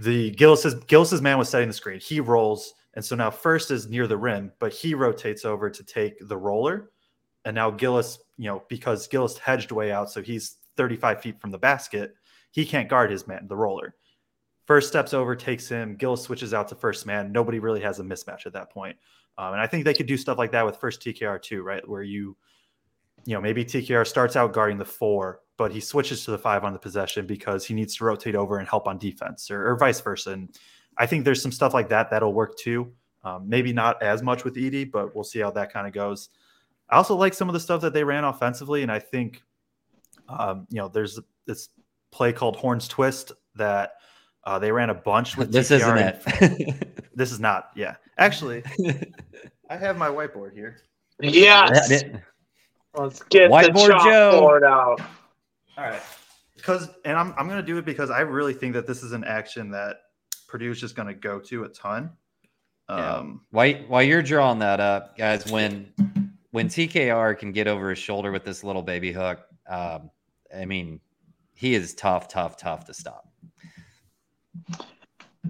The Gillis's Gillis's man was setting the screen. He rolls, and so now Furst is near the rim, but he rotates over to take the roller, and now Gillis, you know, because Gillis hedged way out, so he's 35 feet from the basket. He can't guard his man, the roller. Furst steps over, takes him. Gillis switches out to Furst man. Nobody really has a mismatch at that point. Um, and I think they could do stuff like that with Furst TKR too, right? Where you, you know, maybe TKR starts out guarding the four, but he switches to the five on the possession because he needs to rotate over and help on defense, or, or vice versa. And I think there's some stuff like that that'll work too. Um, maybe not as much with Edey, but we'll see how that kind of goes. I also like some of the stuff that they ran offensively, and I think, um, you know, there's this play called Horns Twist that Uh, they ran a bunch with this TKR isn't it. This is not. Yeah, actually, I have my whiteboard here. Yes. Let's get Whiteboard the Joe. chalkboard out. All right. Because, and I'm, I'm going to do it because I really think that this is an action that Purdue is just going to go to a ton. Yeah. Um, While while you're drawing that up, guys, when when TKR can get over his shoulder with this little baby hook, um, I mean, he is tough, tough, tough to stop.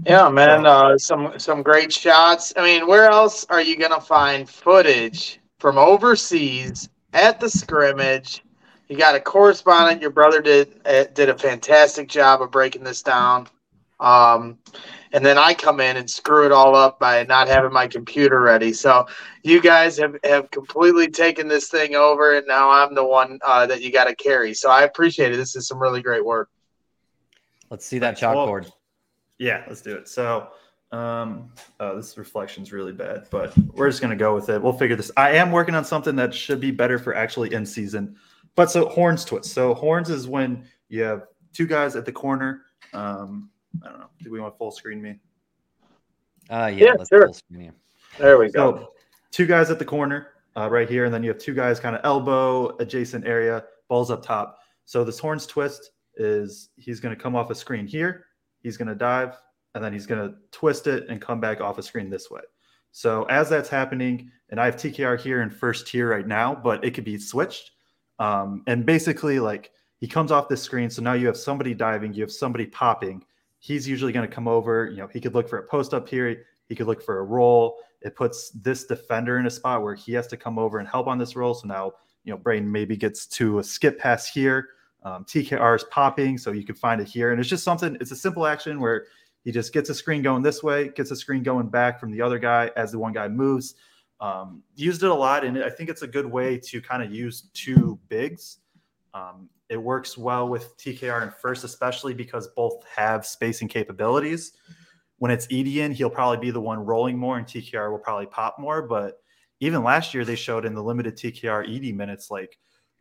Yeah, man. Uh, some some great shots. I mean, where else are you gonna find footage from overseas at the scrimmage? You got a correspondent. Your brother did uh, did a fantastic job of breaking this down. Um, and then I come in and screw it all up by not having my computer ready. So you guys have, have completely taken this thing over, and now I'm the one uh, that you got to carry. So I appreciate it. This is some really great work. Let's see that Well, chalkboard. Yeah, let's do it. So, um, oh, this reflection's really bad, but we're just going to go with it. We'll figure this. I am working on something that should be better for actually in season. But so horns twist. So horns is when you have two guys at the corner. Um, I don't know. Do we want full screen me? Uh, yeah, Yeah, let's sure. full screen you. There we go. So two guys at the corner uh, right here, and then you have two guys kind of elbow adjacent area, balls up top. So this horns twist is he's going to come off a screen here, he's going to dive, and then he's going to twist it and come back off a screen this way. So as that's happening, and I have TKR here in Furst tier right now, but it could be switched. Um, and basically, like he comes off this screen, so now you have somebody diving, you have somebody popping. He's usually going to come over. You know, he could look for a post up here. He could look for a roll. It puts this defender in a spot where he has to come over and help on this roll. So now, you know, Brain maybe gets to a skip pass here. Um, TKR is popping, so you can find it here. And it's just something, it's a simple action where he just gets a screen going this way, gets a screen going back from the other guy as the one guy moves. Um, used it a lot, and I think it's a good way to kind of use two bigs. Um, it works well with TKR and Furst, especially because both have spacing capabilities. When it's Edian, he'll probably be the one rolling more, and TKR will probably pop more. But even last year, they showed in the limited TKR Ed minutes, like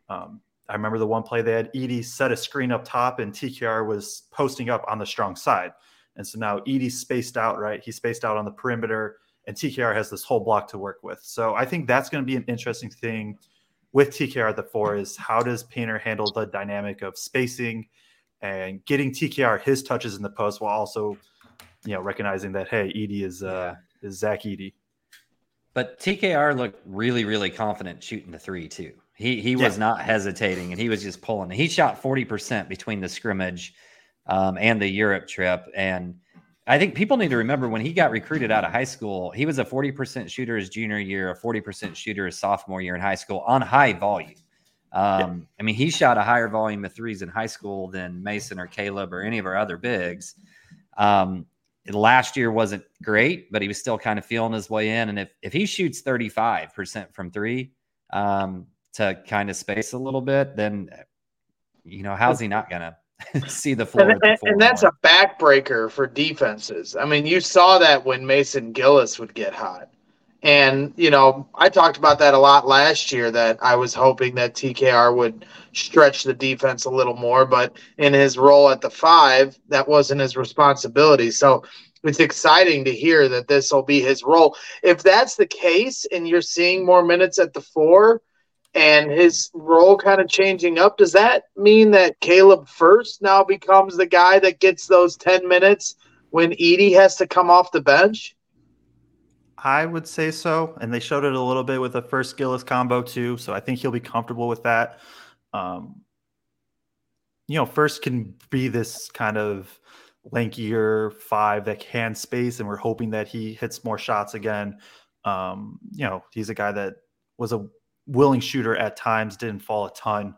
um, I remember the one play they had Edey set a screen up top, and TKR was posting up on the strong side. And so now Edey's spaced out, right? He spaced out on the perimeter, and TKR has this whole block to work with. So I think that's going to be an interesting thing with TKR at the four is how does Painter handle the dynamic of spacing and getting TKR his touches in the post while also, you know, recognizing that hey, Edey is uh is Zach Edey. But TKR looked really, really confident shooting the three too. He he was not hesitating, and he was just pulling. He shot forty percent between the scrimmage um, and the Europe trip. And I think people need to remember when he got recruited out of high school, he was a forty percent shooter his junior year, a forty percent shooter his sophomore year in high school on high volume. Um, I mean, he shot a higher volume of threes in high school than Mason or Caleb or any of our other bigs. Um, last year wasn't great, but he was still kind of feeling his way in. And if if he shoots 35% from three um, to kind of space a little bit, then you know, how's he not gonna see the floor? And, and, and that's a backbreaker for defenses. I mean, you saw that when Mason Gillis would get hot. And, you know, I talked about that a lot last year that I was hoping that TKR would stretch the defense a little more, but in his role at the five, that wasn't his responsibility. So it's exciting to hear that this will be his role. If that's the case and you're seeing more minutes at the four, and his role kind of changing up. Does that mean that Caleb Furst now becomes the guy that gets those 10 minutes when Edey has to come off the bench? I would say so, and they showed it a little bit with the Furst Gillis combo too. So I think he'll be comfortable with that. Um, you know, Furst can be this kind of lankier five that can space, and we're hoping that he hits more shots again. Um, you know, he's a guy that was a willing shooter at times, didn't fall a ton.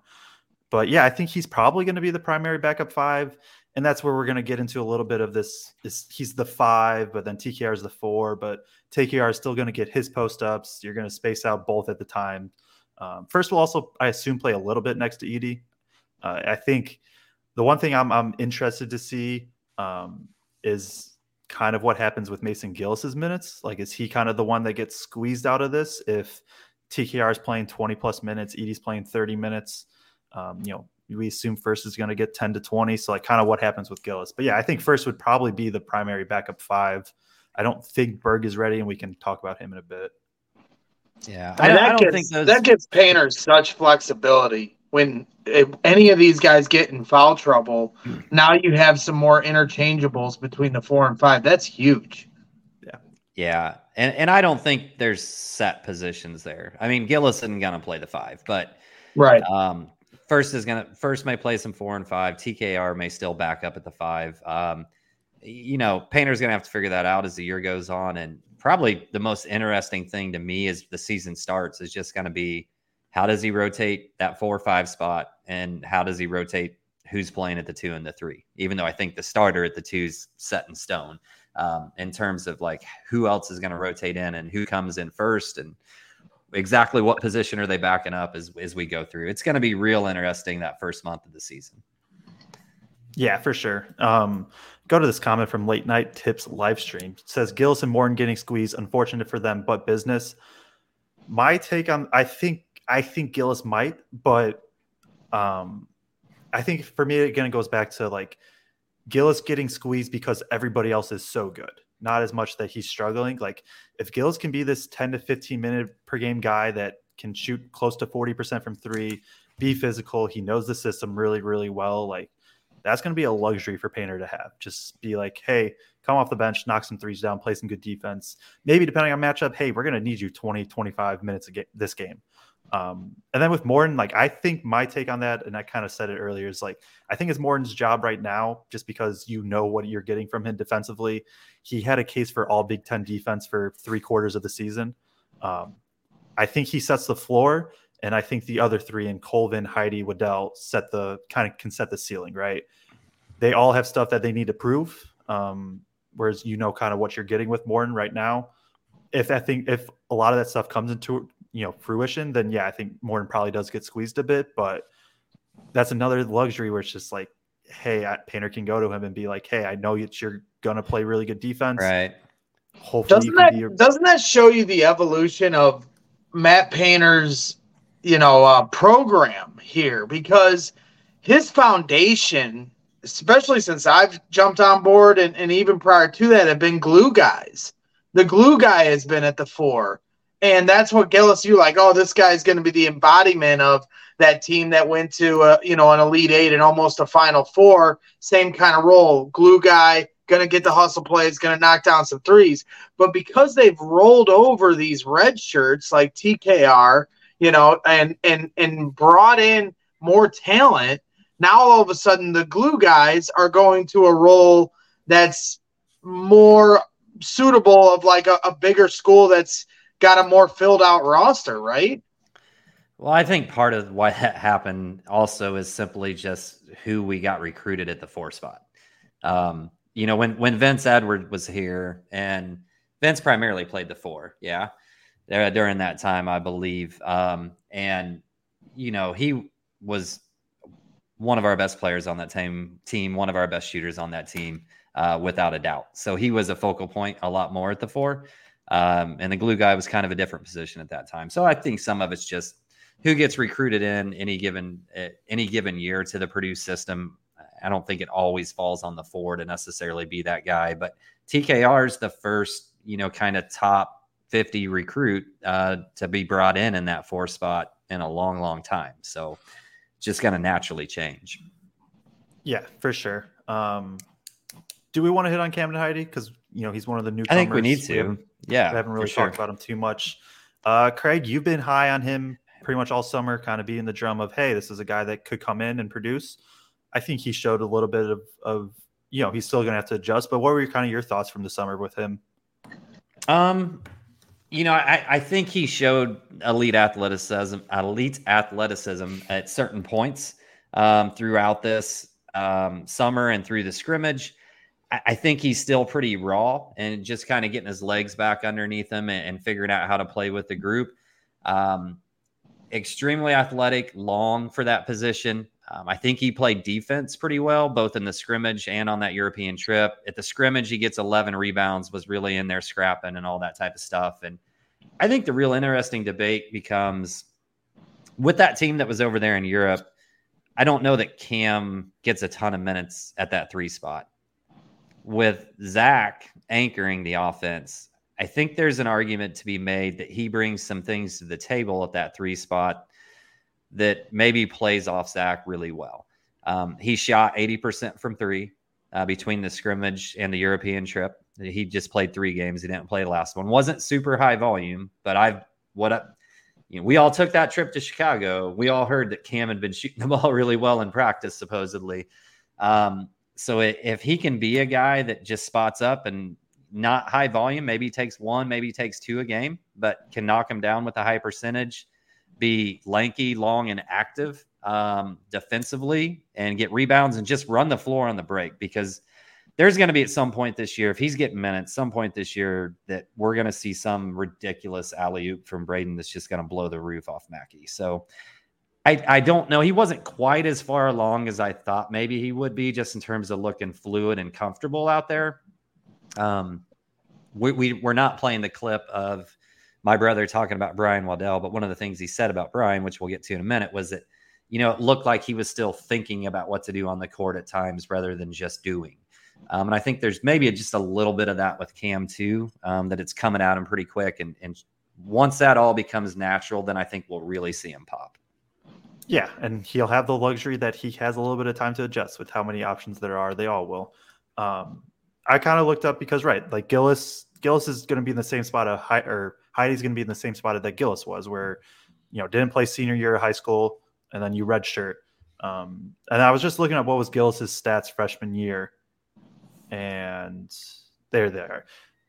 But yeah, I think he's probably going to be the primary backup five. And that's where we're going to get into a little bit of this. Is he's the five, but then TKR is the four. But TKR is still going to get his post ups. You're going to space out both at the time. Um, Furst, we'll also, I assume, play a little bit next to Edey. Uh, I think the one thing I'm, I'm interested to see um, is kind of what happens with Mason Gillis's minutes. Like, is he kind of the one that gets squeezed out of this if TKR is playing 20 plus minutes, Edey's playing 30 minutes? Um, you know, we assume Furst is going to get 10 to 20. So, like, kind of what happens with Gillis. But yeah, I think Furst would probably be the primary backup five. I don't think Berg is ready, and we can talk about him in a bit. Yeah, I, I don't gives, think those... that gives Painter such flexibility. When any of these guys get in foul trouble, now you have some more interchangeables between the four and five. That's huge. Yeah, and and I don't think there's set positions there. I mean, Gillis isn't gonna play the five, but right. Um, Furst is gonna Furst may play some four and five. TKR may still back up at the five. Um, you know, Painter's gonna have to figure that out as the year goes on, and probably the most interesting thing to me as the season starts is just going to be how does he rotate that four or five spot and how does he rotate who's playing at the two and the three even though i think the starter at the two is set in stone um, in terms of like who else is going to rotate in and who comes in first and exactly what position are they backing up as, as we go through it's going to be real interesting that first month of the season yeah, for sure. Um, go to this comment from Late Night Tips live stream. It says Gillis and Morton getting squeezed. Unfortunate for them, but business. My take on I think I think Gillis might, but um, I think for me again it goes back to like Gillis getting squeezed because everybody else is so good. Not as much that he's struggling. Like if Gillis can be this 10 to 15 minute per game guy that can shoot close to 40% from three, be physical, he knows the system really, really well. Like that's going to be a luxury for Painter to have. Just be like, hey, come off the bench, knock some threes down, play some good defense. Maybe depending on matchup, hey, we're going to need you 20, 25 minutes a this game. Um, and then with Morton, like I think my take on that, and I kind of said it earlier, is like I think it's Morton's job right now, just because you know what you're getting from him defensively. He had a case for all Big Ten defense for three quarters of the season. Um, I think he sets the floor, and I think the other three in Colvin, Heide, Waddell set the kind of can set the ceiling, right? They all have stuff that they need to prove. Um, whereas you know kind of what you're getting with Morton right now. If I think if a lot of that stuff comes into you know fruition, then yeah, I think Morton probably does get squeezed a bit, but that's another luxury where it's just like, hey, Painter can go to him and be like, hey, I know that you're gonna play really good defense, right? Hopefully, doesn't that doesn't that show you the evolution of Matt Painter's you know uh, program here? Because his foundation especially since i've jumped on board and, and even prior to that have been glue guys. The glue guy has been at the four and that's what gillis you like oh this guy's going to be the embodiment of that team that went to uh, you know an elite eight and almost a final four same kind of role glue guy going to get the hustle plays going to knock down some threes but because they've rolled over these red shirts like tkr you know, and and and brought in more talent. Now all of a sudden the glue guys are going to a role that's more suitable of like a, a bigger school that's got a more filled out roster, right? Well, I think part of what happened also is simply just who we got recruited at the four spot. Um, you know, when when Vince Edward was here, and Vince primarily played the four, yeah there during that time, I believe. Um, and you know, he was one of our best players on that team. Team, one of our best shooters on that team, uh, without a doubt. So he was a focal point a lot more at the four. Um, and the glue guy was kind of a different position at that time. So I think some of it's just who gets recruited in any given uh, any given year to the Purdue system. I don't think it always falls on the four to necessarily be that guy, but TKR is the first, you know, kind of top 50 recruit uh, to be brought in in that four spot in a long, long time. So just going to naturally change. Yeah, for sure. Um, do we want to hit on Camden Heide? Because, you know, he's one of the new. I think we need to. We yeah. We haven't really talked sure. about him too much. Uh, Kraig, you've been high on him pretty much all summer, kind of being the drum of, hey, this is a guy that could come in and produce. I think he showed a little bit of, of you know, he's still going to have to adjust. But what were your, kind of your thoughts from the summer with him? Um, you know, I, I think he showed elite athleticism, elite athleticism at certain points um, throughout this um, summer and through the scrimmage. I, think he's still pretty raw and just kind of getting his legs back underneath him and, and figuring out how to play with the group. Um, extremely athletic, long for that position. Um, I think he played defense pretty well, both in the scrimmage and on that European trip. At the scrimmage, he gets 11 rebounds, was really in there scrapping and all that type of stuff. And I think the real interesting debate becomes with that team that was over there in Europe. I don't know that Cam gets a ton of minutes at that three spot. With Zach anchoring the offense, I think there's an argument to be made that he brings some things to the table at that three spot that maybe plays off Zach really well. Um, he shot 80% from three uh, between the scrimmage and the European trip. He just played three games. He didn't play the last one. wasn't super high volume, but I've what I, you know, we all took that trip to Chicago. We all heard that Cam had been shooting the ball really well in practice, supposedly. Um, so if he can be a guy that just spots up and not high volume, maybe he takes one, maybe he takes two a game, but can knock him down with a high percentage, be lanky, long, and active um, defensively, and get rebounds and just run the floor on the break because there's going to be at some point this year, if he's getting minutes, some point this year that we're going to see some ridiculous alley oop from Braden that's just going to blow the roof off Mackey. So I, I don't know. He wasn't quite as far along as I thought maybe he would be, just in terms of looking fluid and comfortable out there. Um, we, we we're not playing the clip of my brother talking about Brian Waddell, but one of the things he said about Brian, which we'll get to in a minute, was that you know it looked like he was still thinking about what to do on the court at times rather than just doing. Um, and I think there's maybe just a little bit of that with Cam too, um, that it's coming at him pretty quick. And, and once that all becomes natural, then I think we'll really see him pop. Yeah, and he'll have the luxury that he has a little bit of time to adjust with how many options there are. They all will. Um, I kind of looked up because right, like Gillis, Gillis is going to be in the same spot of high, or Heide's going to be in the same spot that Gillis was, where you know didn't play senior year of high school, and then you redshirt. Um, and I was just looking at what was Gillis's stats freshman year, and there they are.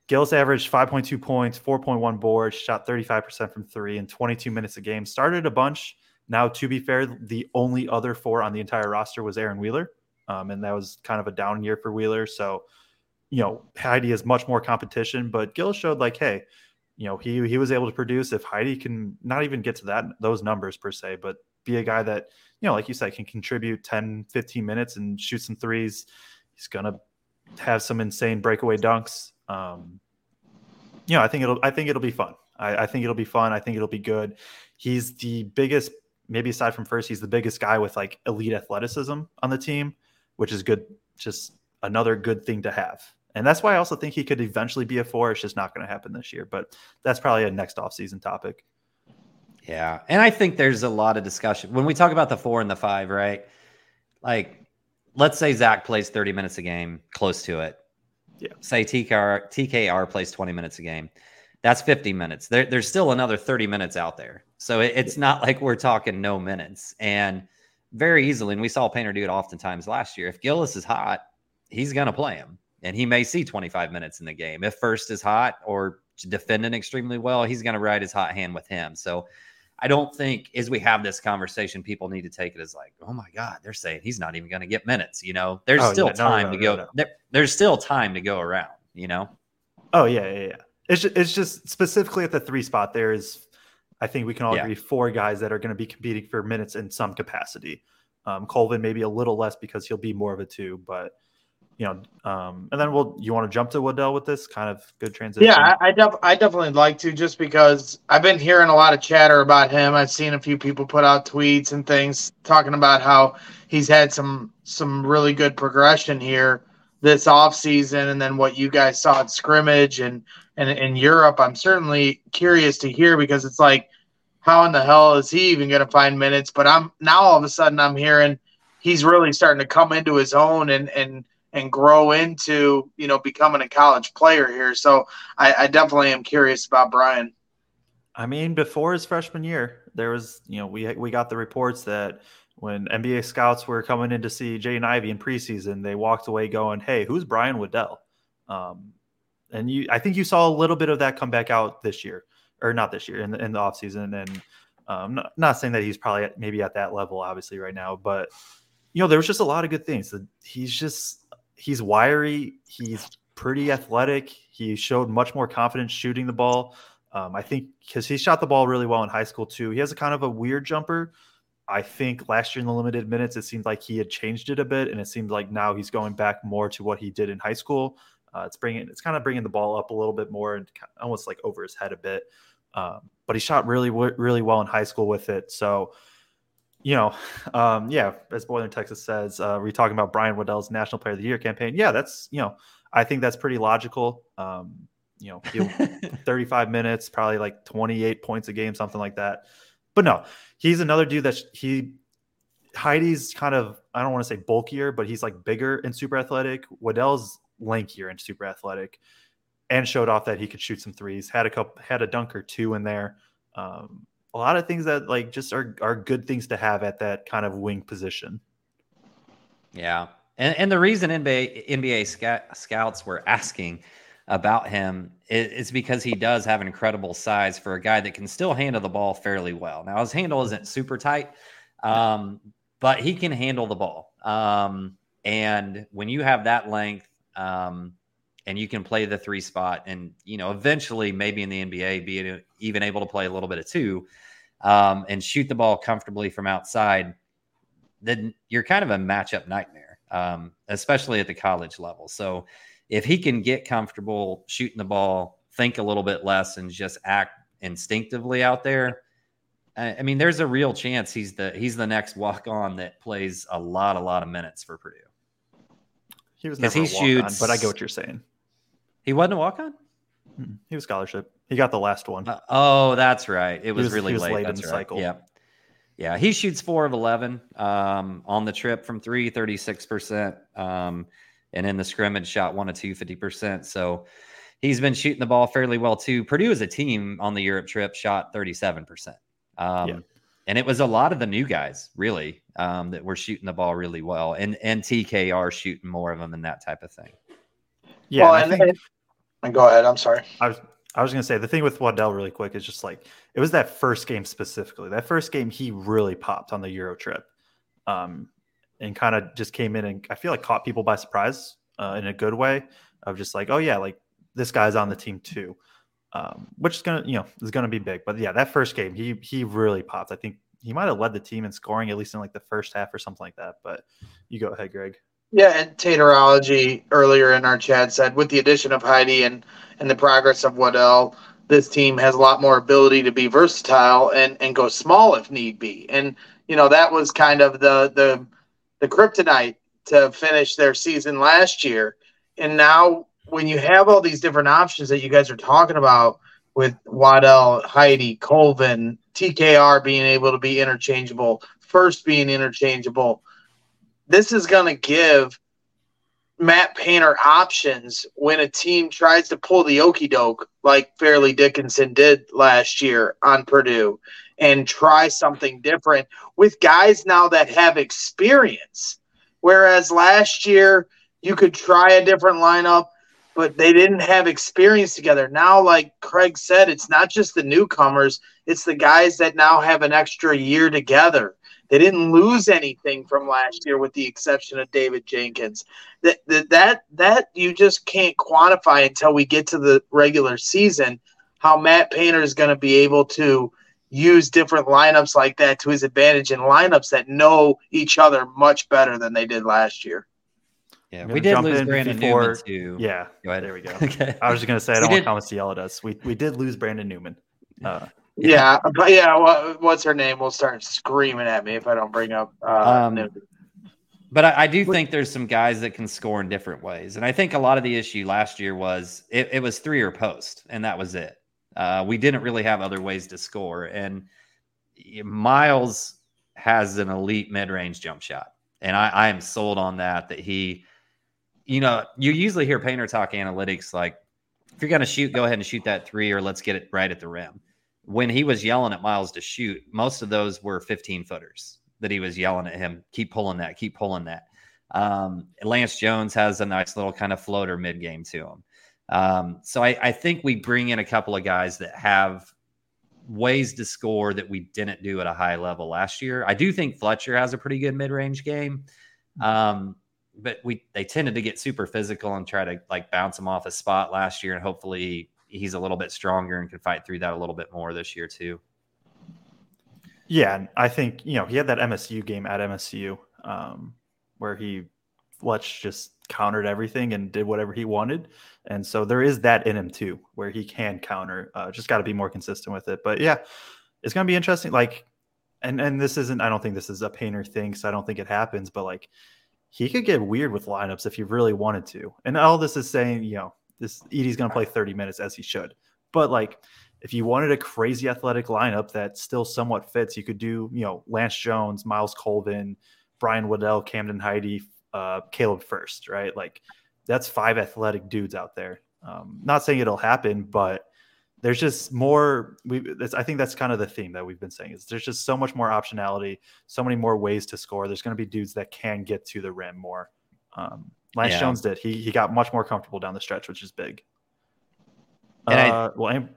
Gillis averaged 5.2 points, 4.1 boards, shot 35% from three in 22 minutes a game. Started a bunch. Now, to be fair, the only other four on the entire roster was Aaron Wheeler. Um, and that was kind of a down year for Wheeler. So, you know, Heide has much more competition, but Gill showed like, hey, you know, he he was able to produce. If Heide can not even get to that those numbers per se, but be a guy that, you know, like you said, can contribute 10, 15 minutes and shoot some threes, he's gonna have some insane breakaway dunks. Um, you know, I think it'll I think it'll be fun. I, I, think it'll be fun. I think it'll be good. He's the biggest, maybe aside from Furst, he's the biggest guy with like elite athleticism on the team, which is good. Just another good thing to have. And that's why I also think he could eventually be a four. It's just not going to happen this year, but that's probably a next offseason topic. Yeah. And I think there's a lot of discussion when we talk about the four and the five, right? Like let's say Zach plays 30 minutes a game, close to it. Yeah. Say TKR, TKR plays 20 minutes a game. That's 50 minutes. There, there's still another 30 minutes out there. So it, it's not like we're talking no minutes. And very easily, and we saw Painter do it oftentimes last year. If Gillis is hot, he's going to play him. And he may see 25 minutes in the game. If Furst is hot or defending extremely well, he's going to ride his hot hand with him. So I don't think as we have this conversation, people need to take it as like, oh my God, they're saying he's not even going to get minutes. You know, there's oh, still yeah. time no, no, to no, go. There, there's still time to go around. You know. Oh yeah, yeah, yeah. It's just, it's just specifically at the three spot. There is, I think we can all yeah. agree, four guys that are going to be competing for minutes in some capacity. Um, Colvin maybe a little less because he'll be more of a two, but you know, um, and then we'll. You want to jump to Waddell with this kind of good transition? Yeah, I, I, def- I definitely like to just because I've been hearing a lot of chatter about him. I've seen a few people put out tweets and things talking about how he's had some some really good progression here this off season, and then what you guys saw at scrimmage and and in Europe. I'm certainly curious to hear because it's like, how in the hell is he even going to find minutes? But I'm now all of a sudden I'm hearing he's really starting to come into his own and and and grow into you know becoming a college player here. So I, I definitely am curious about Brian. I mean, before his freshman year, there was you know we we got the reports that when NBA scouts were coming in to see Jaden Ivey in preseason, they walked away going, "Hey, who's Brian Waddell?" Um, and you, I think you saw a little bit of that come back out this year, or not this year in the, in the offseason. And um, not, not saying that he's probably at, maybe at that level, obviously, right now, but you know, there was just a lot of good things. He's just he's wiry. He's pretty athletic. He showed much more confidence shooting the ball. Um, I think because he shot the ball really well in high school too. He has a kind of a weird jumper. I think last year in the limited minutes, it seemed like he had changed it a bit, and it seems like now he's going back more to what he did in high school. Uh, it's bringing, it's kind of bringing the ball up a little bit more and almost like over his head a bit. Um, but he shot really, really well in high school with it. So you know, um, yeah, as Boiler Texas says, uh, we're talking about Brian Waddell's National Player of the Year campaign. Yeah, that's you know, I think that's pretty logical. Um, you know, 35 minutes, probably like 28 points a game, something like that. But no, he's another dude that he Heide's kind of I don't want to say bulkier, but he's like bigger and super athletic. Waddell's lankier and super athletic, and showed off that he could shoot some threes. Had a couple, had a dunk or two in there. Um, a lot of things that like just are are good things to have at that kind of wing position. Yeah, and and the reason NBA NBA sc- scouts were asking about him is because he does have incredible size for a guy that can still handle the ball fairly well. Now his handle isn't super tight, um, but he can handle the ball. Um, and when you have that length, um, and you can play the three spot, and you know, eventually, maybe in the NBA, be even able to play a little bit of two, um, and shoot the ball comfortably from outside, then you're kind of a matchup nightmare, um, especially at the college level. So, if he can get comfortable shooting the ball, think a little bit less, and just act instinctively out there, I mean, there's a real chance he's the he's the next walk on that plays a lot, a lot of minutes for Purdue. He was never he shoots, on, but I get what you're saying. He wasn't a walk on. He was scholarship. He got the last one. Uh, oh, that's right. It was, was really was late, late in the right. cycle. Yeah, yeah. He shoots four of eleven um, on the trip from three, 36 percent, um, and in the scrimmage shot one of two, 50 percent. So he's been shooting the ball fairly well too. Purdue as a team on the Europe trip shot 37 percent. Um, yeah. And it was a lot of the new guys, really, um, that were shooting the ball really well, and and TKR shooting more of them and that type of thing. Yeah, well, and, think, and, go ahead. I'm sorry. I was I was going to say the thing with Waddell really quick is just like it was that first game specifically. That first game he really popped on the Euro trip, um, and kind of just came in and I feel like caught people by surprise uh, in a good way of just like oh yeah like this guy's on the team too um, which is gonna you know is gonna be big. But yeah, that first game he he really popped. I think he might have led the team in scoring at least in like the first half or something like that. But you go ahead, Greg. Yeah, and Taterology earlier in our chat said with the addition of Heide and and the progress of Waddell, this team has a lot more ability to be versatile and and go small if need be. And you know that was kind of the the the kryptonite to finish their season last year. And now when you have all these different options that you guys are talking about with Waddell, Heide, Colvin, TKR being able to be interchangeable, Furst being interchangeable, this is going to give Matt Painter options when a team tries to pull the okey doke like Fairleigh Dickinson did last year on Purdue and try something different with guys now that have experience. Whereas last year, you could try a different lineup but they didn't have experience together. Now, like Kraig said, it's not just the newcomers, it's the guys that now have an extra year together. They didn't lose anything from last year with the exception of David Jenkins. That that that, that you just can't quantify until we get to the regular season how Matt Painter is going to be able to use different lineups like that to his advantage in lineups that know each other much better than they did last year. Yeah, we did lose Brandon before, Newman too. Yeah, go ahead. There we go. okay. I was just gonna say I don't we want comments to yell at us. We we did lose Brandon Newman. Uh, yeah, but yeah, what, what's her name? Will start screaming at me if I don't bring up. Uh, um, but I, I, do think there's some guys that can score in different ways, and I think a lot of the issue last year was it, it was three or post, and that was it. Uh, we didn't really have other ways to score, and Myles has an elite mid-range jump shot, and I, I am sold on that. That he you know, you usually hear Painter talk analytics like, if you're going to shoot, go ahead and shoot that three or let's get it right at the rim. When he was yelling at Myles to shoot, most of those were 15 footers that he was yelling at him, keep pulling that, keep pulling that. Um, Lance Jones has a nice little kind of floater mid game to him. Um, so I, I think we bring in a couple of guys that have ways to score that we didn't do at a high level last year. I do think Fletcher has a pretty good mid range game. Um, but we they tended to get super physical and try to like bounce him off a spot last year, and hopefully he's a little bit stronger and can fight through that a little bit more this year too. Yeah, and I think you know he had that MSU game at MSU um, where he Fletch just countered everything and did whatever he wanted, and so there is that in him too, where he can counter. Uh, just got to be more consistent with it. But yeah, it's gonna be interesting. Like and and this isn't. I don't think this is a painter thing, so I don't think it happens. But like, he could get weird with lineups if he really wanted to. And all this is saying, you know, this Edey's going to play 30 minutes as he should. But like, if you wanted a crazy athletic lineup that still somewhat fits, you could do, you know, Lance Jones, Myles Colvin, Brian Waddell, Camden Heide, uh, Caleb Furst, right? Like, that's five athletic dudes out there. Um, not saying it'll happen, but there's just more. We, I think that's kind of the theme that we've been saying is there's just so much more optionality, so many more ways to score. There's going to be dudes that can get to the rim more. Um, Lance yeah. Jones did. He he got much more comfortable down the stretch, which is big. And uh, I, well, I'm,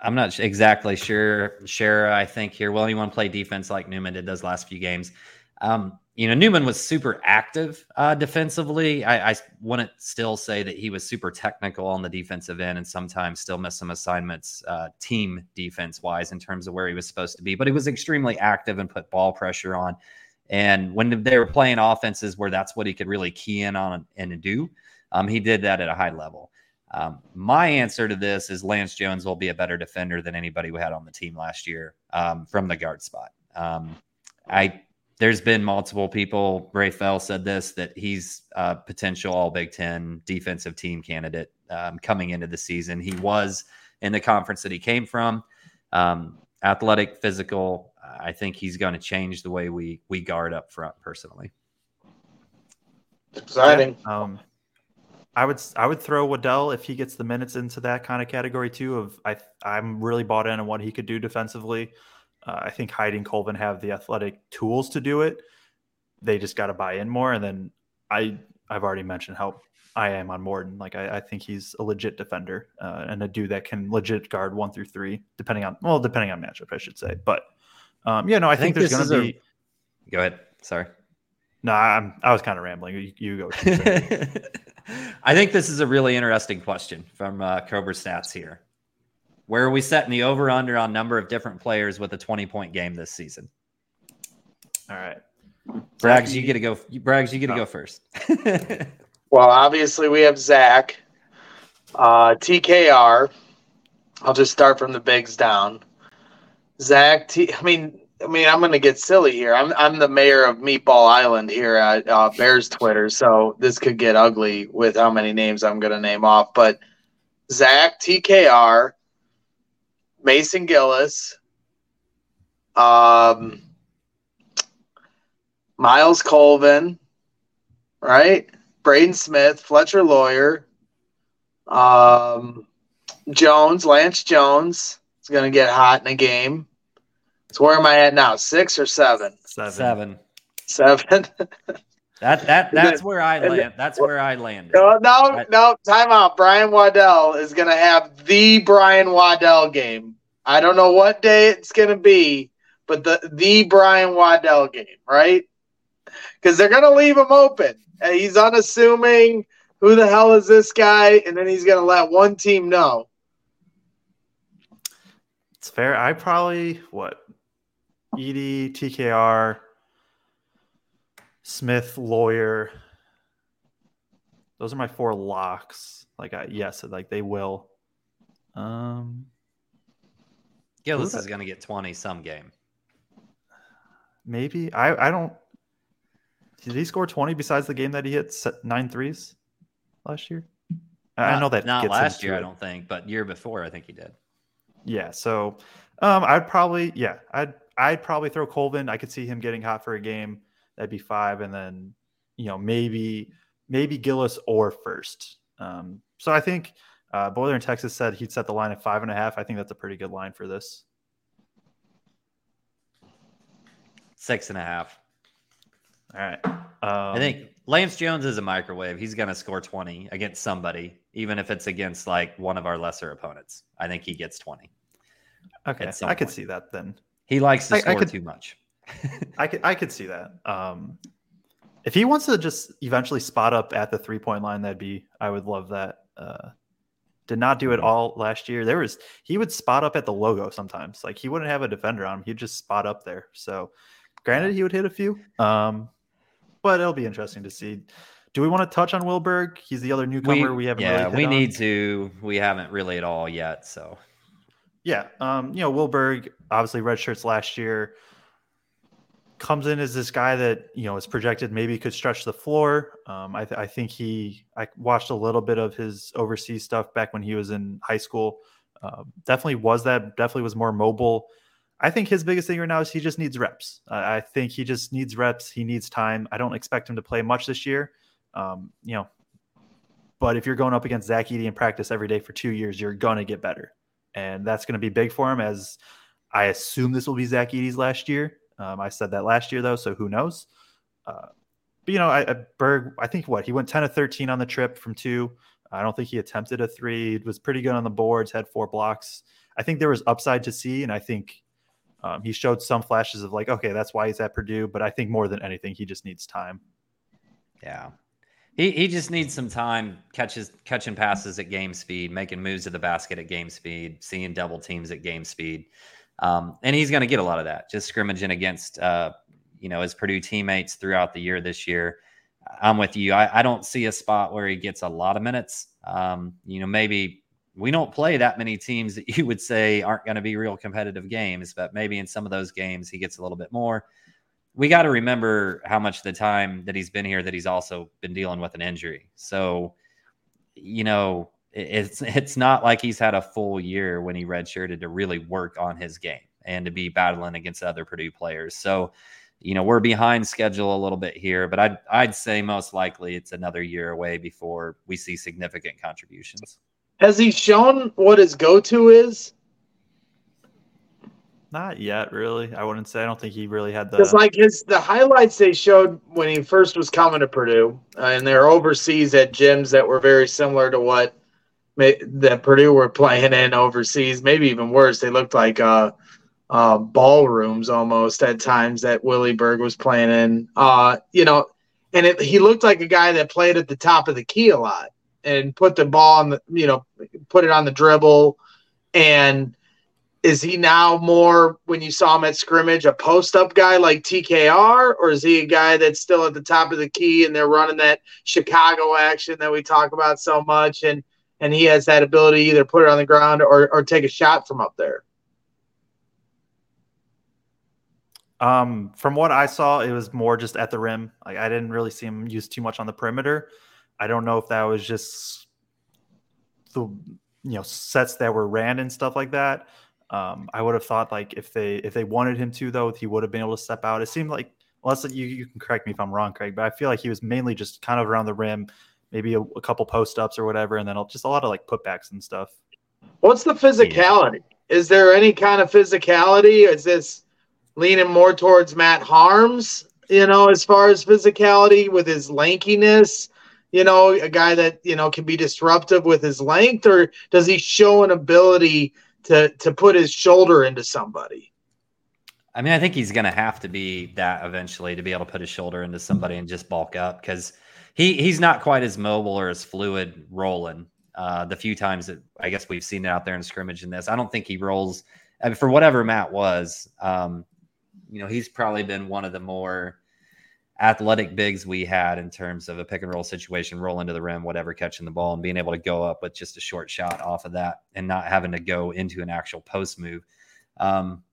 I'm not exactly sure. Sure, I think here. Will anyone play defense like Newman did those last few games? Um, you know, Newman was super active uh, defensively. I, I, wouldn't still say that he was super technical on the defensive end and sometimes still missed some assignments uh, team defense wise in terms of where he was supposed to be. But he was extremely active and put ball pressure on. And when they were playing offenses where that's what he could really key in on and do, um, he did that at a high level. Um, my answer to this is Lance Jones will be a better defender than anybody we had on the team last year um, from the guard spot. Um, I there's been multiple people. Ray Fell said this that he's a potential All Big Ten defensive team candidate um, coming into the season. He was in the conference that he came from. Um, athletic, physical. I think he's going to change the way we we guard up front. Personally, exciting. Yeah, um, I would I would throw Waddell if he gets the minutes into that kind of category too. Of I I'm really bought in on what he could do defensively. Uh, I think Heide and Colvin have the athletic tools to do it. They just got to buy in more. And then I I've already mentioned how I am on Morton. Like I, I think he's a legit defender uh, and a dude that can legit guard one through three, depending on well, depending on matchup, I should say. But um, yeah, no, I, I think, think, there's going to be. A... Go ahead. Sorry. No, I'm. I was kind of rambling. You, you go. I think this is a really interesting question from uh, Cobra Stats here. Where are we setting the over under on number of different players with a 20 point game this season? All right. Braggs, you get to go. Braggs, you get to go first. well, obviously, we have Zach, uh, TKR. I'll just start from the bigs down. Zach, T- I mean, I mean, I'm going to get silly here. I'm I'm the mayor of Meatball Island here at uh, Bears Twitter, so this could get ugly with how many names I'm going to name off. But Zach, TKR, Mason Gillis, um, Myles Colvin, right? Braden Smith, Fletcher Loyer, um, Jones, Lance Jones is going to get hot in a game. So where am I at now? Six or seven? Seven. Seven. Seven. That that that's where I land. That's where I landed. No, no, no. Time out. Brian Waddell is going to have the Brian Waddell game. I don't know what day it's going to be, but the the Brian Waddell game, right? Because they're going to leave him open. He's unassuming. Who the hell is this guy? And then he's going to let one team know. It's fair. I probably what Edey, TKR, Smith, Loyer. Those are my four locks. Like, I, yes, like they will. Um, Gillis is going to get 20 some game. Maybe. I, I don't. Did he score 20 besides the game that he hit nine threes last year? Not, I know that not last year, I don't think, but year before, I think he did. Yeah. So um, I'd probably, yeah, I'd, I'd probably throw Colvin. I could see him getting hot for a game. That'd be five, and then you know maybe maybe Gillis or Furst. Um, so I think uh, Boiler in Texas said he'd set the line at five and a half. I think that's a pretty good line for this. Six and a half. All right. Um, I think Lance Jones is a microwave. He's going to score 20 against somebody, even if it's against like one of our lesser opponents. I think he gets 20. Okay. I could see that then. He likes to I, score I could, too much. I could I could see that. Um, if he wants to just eventually spot up at the three point line, that'd be I would love that. Uh, did not do it all last year. There was he would spot up at the logo sometimes. Like he wouldn't have a defender on him. He'd just spot up there. So granted he would hit a few. Um, but it'll be interesting to see. Do we want to touch on Will Berg? He's the other newcomer we, we haven't. Yeah, really we on. need to. We haven't really at all yet. So yeah, um, you know, Will Berg obviously red shirts last year. Comes in as this guy that you know is projected maybe could stretch the floor. Um, I, th- I, think he. I watched a little bit of his overseas stuff back when he was in high school. Um, definitely was that. Definitely was more mobile. I think his biggest thing right now is he just needs reps. Uh, I think he just needs reps. He needs time. I don't expect him to play much this year. Um, you know, but if you're going up against Zach Edey in practice every day for two years, you're gonna get better, and that's going to be big for him. As I assume this will be Zach Edey's last year. Um, I said that last year though, so who knows? Uh, but you know, I, I, Berg, I think what he went ten of thirteen on the trip from two. I don't think he attempted a three. It was pretty good on the boards. Had four blocks. I think there was upside to see, and I think um, he showed some flashes of like, okay, that's why he's at Purdue. But I think more than anything, he just needs time. Yeah, he he just needs some time catches catching passes at game speed, making moves to the basket at game speed, seeing double teams at game speed. Um, and he's going to get a lot of that just scrimmaging against, uh, you know, his Purdue teammates throughout the year this year. I'm with you. I, I don't see a spot where he gets a lot of minutes. Um, you know, maybe we don't play that many teams that you would say aren't going to be real competitive games, but maybe in some of those games he gets a little bit more. We got to remember how much the time that he's been here that he's also been dealing with an injury. So, you know, it's it's not like he's had a full year when he redshirted to really work on his game and to be battling against other Purdue players. So, you know, we're behind schedule a little bit here, but I'd I'd say most likely it's another year away before we see significant contributions. Has he shown what his go-to is? Not yet, really. I wouldn't say. I don't think he really had the. Because like his the highlights they showed when he first was coming to Purdue, uh, and they're overseas at gyms that were very similar to what that Purdue were playing in overseas, maybe even worse. They looked like uh, uh, ballrooms almost at times that Willie Berg was playing in. Uh, you know, and it, he looked like a guy that played at the top of the key a lot and put the ball on the, you know, put it on the dribble. And is he now more when you saw him at scrimmage a post up guy like TKR, or is he a guy that's still at the top of the key and they're running that Chicago action that we talk about so much and and he has that ability to either put it on the ground or, or take a shot from up there. Um, from what I saw, it was more just at the rim. Like I didn't really see him use too much on the perimeter. I don't know if that was just the you know sets that were ran and stuff like that. Um, I would have thought like if they if they wanted him to though, he would have been able to step out. It seemed like unless you you can correct me if I'm wrong, Kraig, but I feel like he was mainly just kind of around the rim, maybe a, a couple post ups or whatever, and then just a lot of like putbacks and stuff. What's the physicality? Yeah. Is there any kind of physicality? Is this leaning more towards Matt Haarms? You know, as far as physicality with his lankiness, you know, a guy that you know can be disruptive with his length, or does he show an ability to to put his shoulder into somebody? I mean, I think he's going to have to be that eventually to be able to put his shoulder into somebody and just bulk up because he he's not quite as mobile or as fluid rolling. Uh, the few times that I guess we've seen it out there in scrimmage in this, I don't think he rolls I mean, for whatever Matt was. Um, you know, he's probably been one of the more athletic bigs we had in terms of a pick and roll situation, roll into the rim, whatever, catching the ball and being able to go up with just a short shot off of that and not having to go into an actual post move. Um,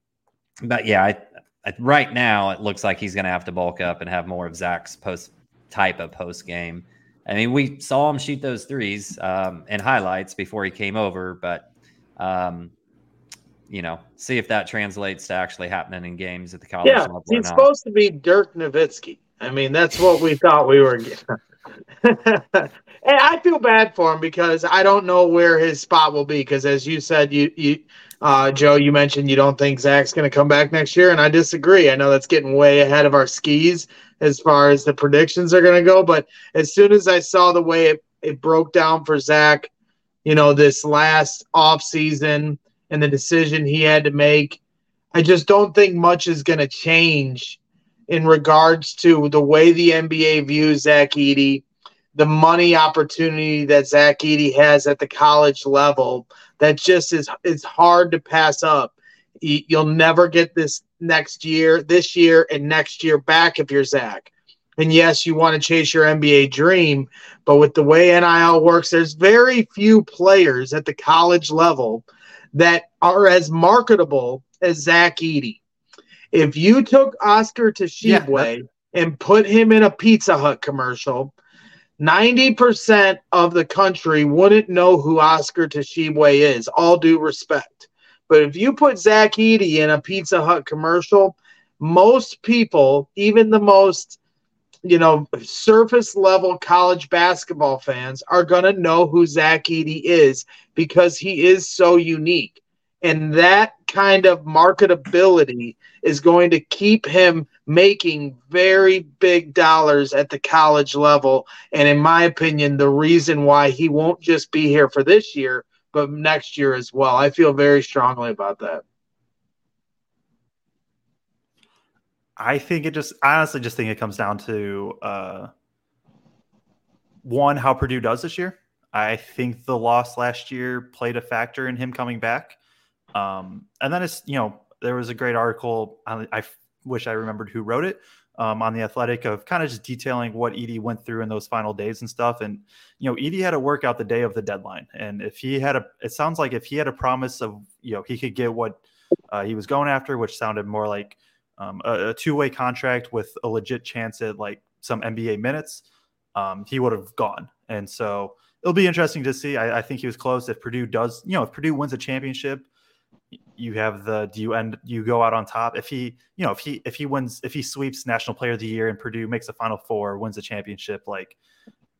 but yeah, I, I, right now it looks like he's going to have to bulk up and have more of Zach's post type of post game. I mean, we saw him shoot those threes um, in highlights before he came over, but um, you know, see if that translates to actually happening in games at the college yeah, level. he's supposed to be Dirk Nowitzki. I mean, that's what we thought we were getting. and I feel bad for him because I don't know where his spot will be. Because as you said, you you uh, Joe, you mentioned you don't think Zach's going to come back next year, and I disagree. I know that's getting way ahead of our skis as far as the predictions are going to go. But as soon as I saw the way it, it broke down for Zach, you know, this last off season and the decision he had to make, I just don't think much is going to change in regards to the way the NBA views Zach Edey, the money opportunity that Zach Edey has at the college level. That just is it's hard to pass up. You'll never get this next year, this year, and next year back if you're Zach. And yes, you want to chase your NBA dream, but with the way NIL works, there's very few players at the college level that are as marketable as Zach Edey. If you took Oscar Tshiebwe yeah, and put him in a Pizza Hut commercial, 90% of the country wouldn't know who Oscar Tshiebwe is, all due respect. But if you put Zach Edey in a Pizza Hut commercial, most people, even the most you know, surface level college basketball fans are going to know who Zach Edey is because he is so unique. And that kind of marketability is going to keep him making very big dollars at the college level. And in my opinion, the reason why he won't just be here for this year, but next year as well. I feel very strongly about that. I think it just I honestly just think it comes down to uh, one how Purdue does this year. I think the loss last year played a factor in him coming back. Um, and then it's you know there was a great article. I, I wish I remembered who wrote it um, on the Athletic of kind of just detailing what Edey went through in those final days and stuff. And you know Edey had to work out the day of the deadline, and if he had a, it sounds like if he had a promise of you know he could get what uh, he was going after, which sounded more like um, a, a two way contract with a legit chance at like some NBA minutes, um, he would have gone. And so it'll be interesting to see. I, I, think he was close. If Purdue does, you know, if Purdue wins a championship, you have the do you end you go out on top. If he, you know, if he if he wins if he sweeps National Player of the Year and Purdue makes the Final Four, wins a championship, like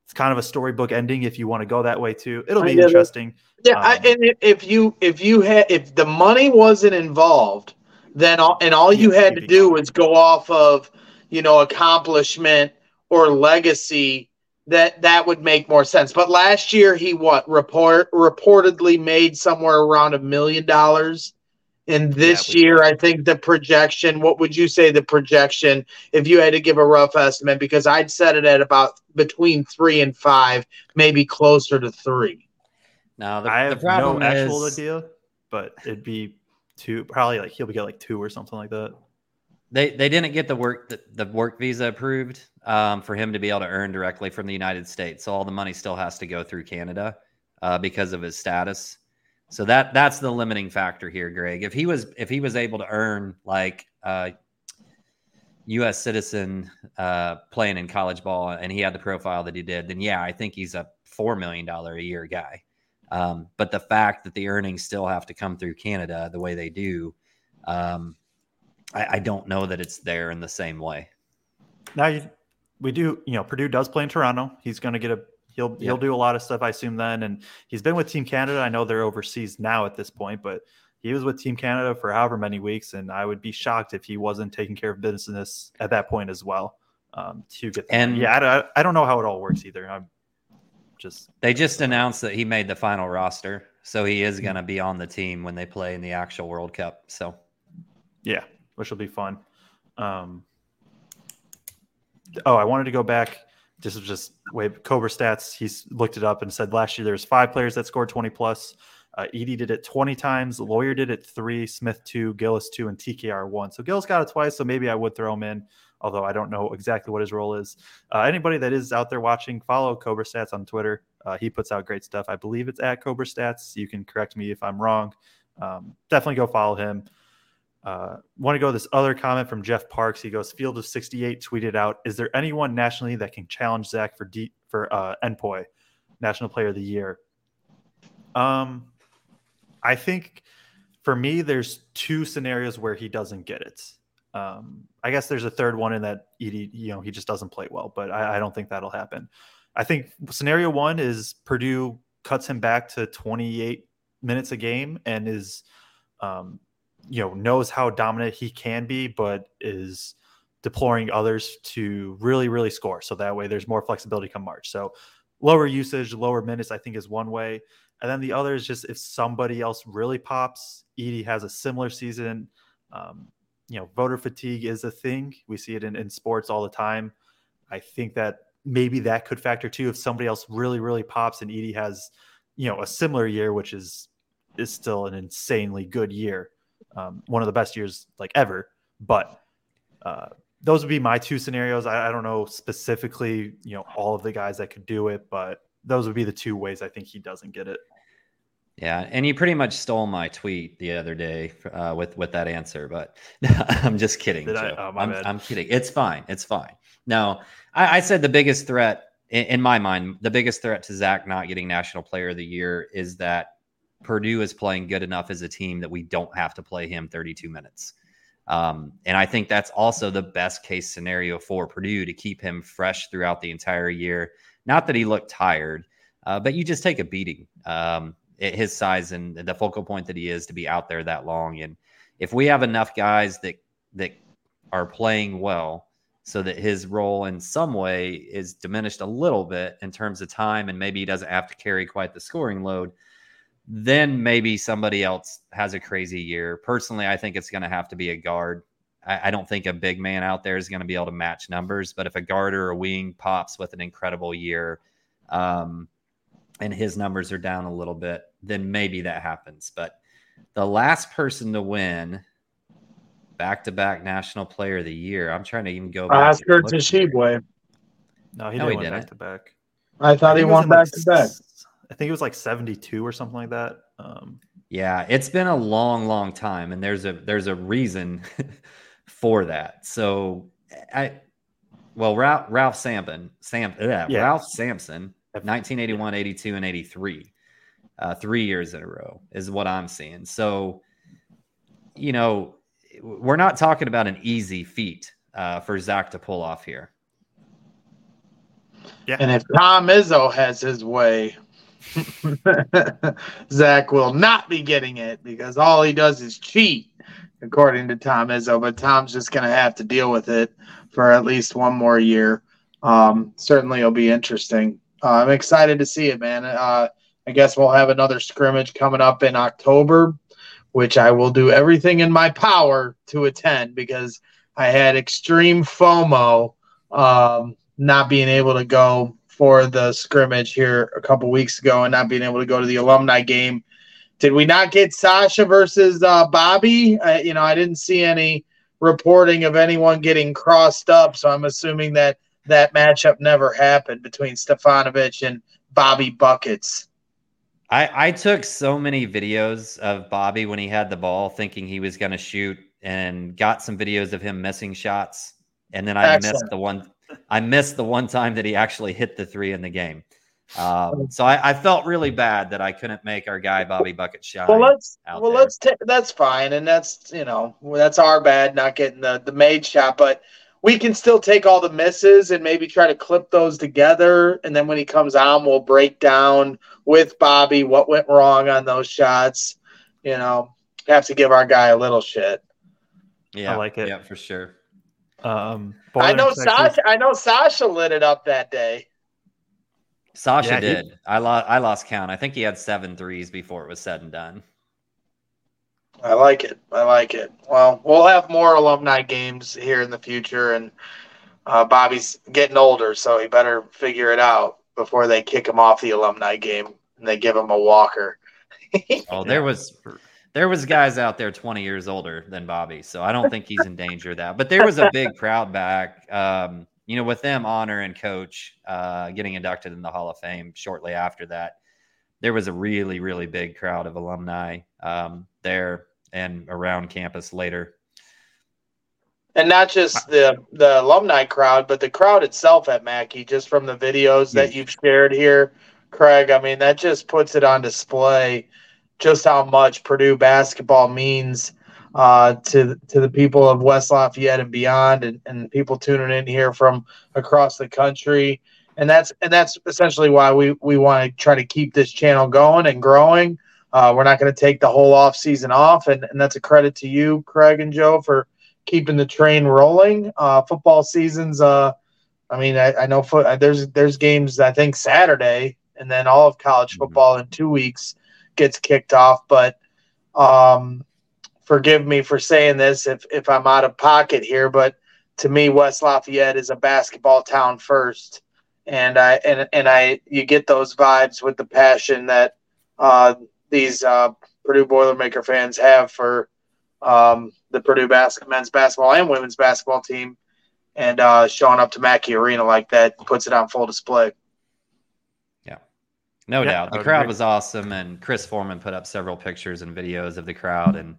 it's kind of a storybook ending if you want to go that way too. It'll be interesting. Yeah, um, I, and if you if you had if the money wasn't involved then all, and all you had to do was go off of you know accomplishment or legacy that that would make more sense. But last year he what report reportedly made somewhere around a million dollars. And this yeah, year i think the projection what would you say the projection if you had to give a rough estimate? Because i'd set it at about between three and five maybe closer to three. Now the, i have no actual is... idea but it'd be two, probably like he'll get like two or something like that. They they didn't get the work the, work visa approved um, for him to be able to earn directly from the United States. So all the money still has to go through Canada uh, because of his status. So that that's the limiting factor here, Greg. If he was if he was able to earn like uh, U.S. citizen uh, playing in college ball and he had the profile that he did, then yeah, I think he's a four million dollar a year guy. Um, but the fact that the earnings still have to come through Canada the way they do, um, I, I, don't know that it's there in the same way. Now you, we do, you know, Purdue does play in Toronto. He's going to get a he'll yep. he'll do a lot of stuff, I assume. Then, and he's been with Team Canada. I know they're overseas now at this point, but he was with Team Canada for however many weeks, and I would be shocked if he wasn't taking care of business at that point as well. Um, to get and yeah, I, I don't know how it all works either. I'm just they just announced that he made the final roster, so he is going to be on the team when they play in the actual World Cup. So, yeah, which will be fun. Um, oh, I wanted to go back. This is just wait, Cobra stats. He's looked it up and said last year there was five players that scored 20 plus. Uh, Edey did it 20 times. Loyer did it three. Smith two. Gillis two. And TKR one. So Gillis got it twice. So maybe I would throw him in although I don't know exactly what his role is. Uh, anybody that is out there watching, follow Cobra Stats on Twitter. Uh, he puts out great stuff. I believe it's at Cobra Stats. You can correct me if I'm wrong. Um, definitely go follow him. Uh, want to go this other comment from Jeff Parks. He goes, Field of 68 tweeted out, Is there anyone nationally that can challenge Zach for deep for uh, NPOY, National Player of the Year? Um, I think for me, there's two scenarios where he doesn't get it. Um, I guess there's a third one in that Edey, you know, he just doesn't play well, but I, I don't think that'll happen. I think scenario one is Purdue cuts him back to 28 minutes a game and is, um, you know, knows how dominant he can be, but is deploying others to really, really score. So that way there's more flexibility come March. So lower usage, lower minutes, I think is one way. And then the other is just if somebody else really pops, Edey has a similar season. Um, you know, voter fatigue is a thing. We see it in, in sports all the time. I think that maybe that could factor too if somebody else really, really pops and Edey has, you know, a similar year, which is is still an insanely good year, um, one of the best years like ever. But uh, those would be my two scenarios. I, I don't know specifically, you know, all of the guys that could do it, but those would be the two ways I think he doesn't get it. Yeah, and you pretty much stole my tweet the other day uh, with with that answer, but I'm just kidding. I, oh, I'm. I'm kidding. It's fine. It's fine. No, I, I said the biggest threat in, in my mind, the biggest threat to Zach not getting National Player of the Year is that Purdue is playing good enough as a team that we don't have to play him 32 minutes. Um, and I think that's also the best case scenario for Purdue to keep him fresh throughout the entire year. Not that he looked tired, uh, but you just take a beating. Um, at his size and the focal point that he is to be out there that long. And if we have enough guys that that are playing well, so that his role in some way is diminished a little bit in terms of time, and maybe he doesn't have to carry quite the scoring load, then maybe somebody else has a crazy year. Personally, I think it's going to have to be a guard. I, I don't think a big man out there is going to be able to match numbers, but if a guard or a wing pops with an incredible year, um, and his numbers are down a little bit, then maybe that happens. But the last person to win back to back National Player of the Year, I'm trying to even go back. Oscar and look here. Tshiebwe. No, he No, didn't he win didn't. back to back. I thought I he think it was won back to back. S- I think it was like 72 or something like that. Um, Yeah, it's been a long, long time, and there's a there's a reason for that. So I, well, Ralph Ralph Sampson, Sam, yeah, Yeah. Ralph Sampson, 1981, 82, and 83, uh, three years in a row is what I'm seeing. So, you know, we're not talking about an easy feat uh, for Zach to pull off here. yeah. And if Tom Izzo has his way, Zach will not be getting it because all he does is cheat, according to Tom Izzo. But Tom's just going to have to deal with it for at least one more year. Um, certainly, it'll be interesting. Uh, I'm excited to see it, man. Uh, I guess we'll have another scrimmage coming up in October, which I will do everything in my power to attend because I had extreme FOMO um, not being able to go for the scrimmage here a couple weeks ago and not being able to go to the alumni game. Did we not get Sasha versus uh, Bobby? I, you know, I didn't see any reporting of anyone getting crossed up, so I'm assuming that that matchup never happened between Stefanovic and Bobby Buckets. I, I took so many videos of Bobby when he had the ball, thinking he was going to shoot, and got some videos of him missing shots. And then I missed the one. I missed the one time that he actually hit the three in the game. Um, so I, I felt really bad that I couldn't make our guy Bobby Bucket shine. Well, let's well there. let's ta- that's fine, and that's you know that's our bad not getting the the made shot, but we can still take all the misses and maybe try to clip those together, and then when he comes on, we'll break down with Bobby what went wrong on those shots. You know, have to give our guy a little shit. yeah, I like it. Yeah, for sure. Um, I know Sasha. I know Sasha lit it up that day. Sasha Yeah, he- did. I lost. I lost count. I think he had seven threes before it was said and done. I like it. I like it. Well, we'll have more alumni games here in the future, and uh, Bobby's getting older, so he better figure it out before they kick him off the alumni game and they give him a walker. Oh, there was there was guys out there 20 years older than Bobby, so I don't think he's in danger of that. But there was a big crowd back. Um, you know, with them honor and coach uh, getting inducted in the Hall of Fame shortly after that, there was a really really big crowd of alumni um, there and around campus later. and not just the the alumni crowd, but the crowd itself at Mackey. Just from the videos that you've shared here, Kraig. I mean, that just puts it on display just how much Purdue basketball means uh, to to the people of West Lafayette and beyond, and, and people tuning in here from across the country. And that's and that's essentially why we we want to try to keep this channel going and growing. Uh, we're not going to take the whole off season off, and, and that's a credit to you, Kraig and Joe, for keeping the train rolling. Uh, football seasons. Uh, I mean, I, I know foot, there's there's games I think Saturday, and then all of college Mhm. football in two weeks gets kicked off. But um, forgive me for saying this if if I'm out of pocket here, but to me, West Lafayette is a basketball town first, and I and and I you get those vibes with the passion that uh, these uh, Purdue Boilermaker fans have for um, the Purdue bas- men's basketball and women's basketball team, and uh, showing up to Mackey Arena like that puts it on full display. No Yeah, doubt. The crowd agree. was awesome, and Chris Foreman put up several pictures and videos of the crowd. And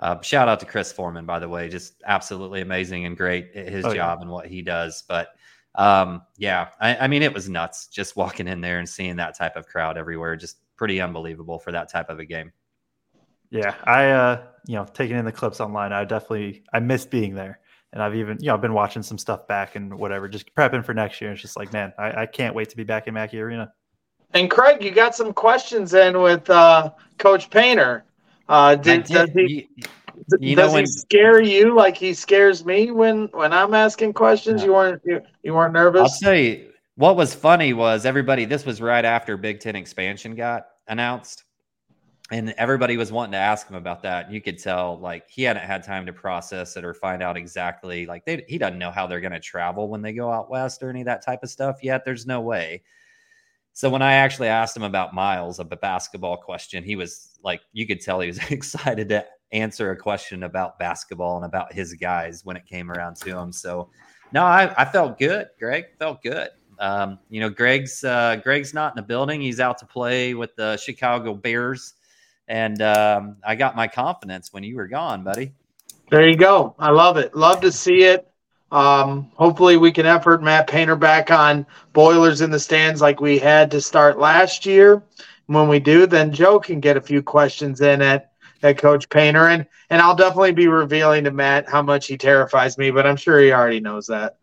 uh, shout out to Chris Foreman, by the way, just absolutely amazing and great at his Oh, yeah. job and what he does. But um, yeah, I, I mean, it was nuts just walking in there and seeing that type of crowd everywhere. Just pretty unbelievable for that type of a game. Yeah, I uh, you know, taking in the clips online, I definitely I missed being there, and I've even you know I've been watching some stuff back and whatever, just prepping for next year. It's just like, man, I, I can't wait to be back in Mackey Arena. And Kraig, you got some questions in with uh, Coach Painter. Uh, I did, does did- he, you- you does he when- scare you like he scares me when when I'm asking questions? No. You weren't you, you weren't nervous. I'll tell you what was funny was everybody. This was right after Big Ten expansion got announced, and everybody was wanting to ask him about that. You could tell like he hadn't had time to process it or find out exactly like they, he doesn't know how they're going to travel when they go out west or any of that type of stuff yet. There's no way. So when I actually asked him about Myles, a basketball question, he was like, you could tell he was excited to answer a question about basketball and about his guys when it came around to him. So no, I, I felt good, Greg. Felt good. Um, you know, Greg's uh, Greg's not in the building. He's out to play with the Chicago Bears, and um, I got my confidence when you were gone, buddy. There you go. I love it. Love to see it. Um, hopefully, we can effort Matt Painter back on Boilers in the stands like we had to start last year. When we do, then Joe can get a few questions in at at Coach Painter, and and I'll definitely be revealing to Matt how much he terrifies me. But I'm sure he already knows that.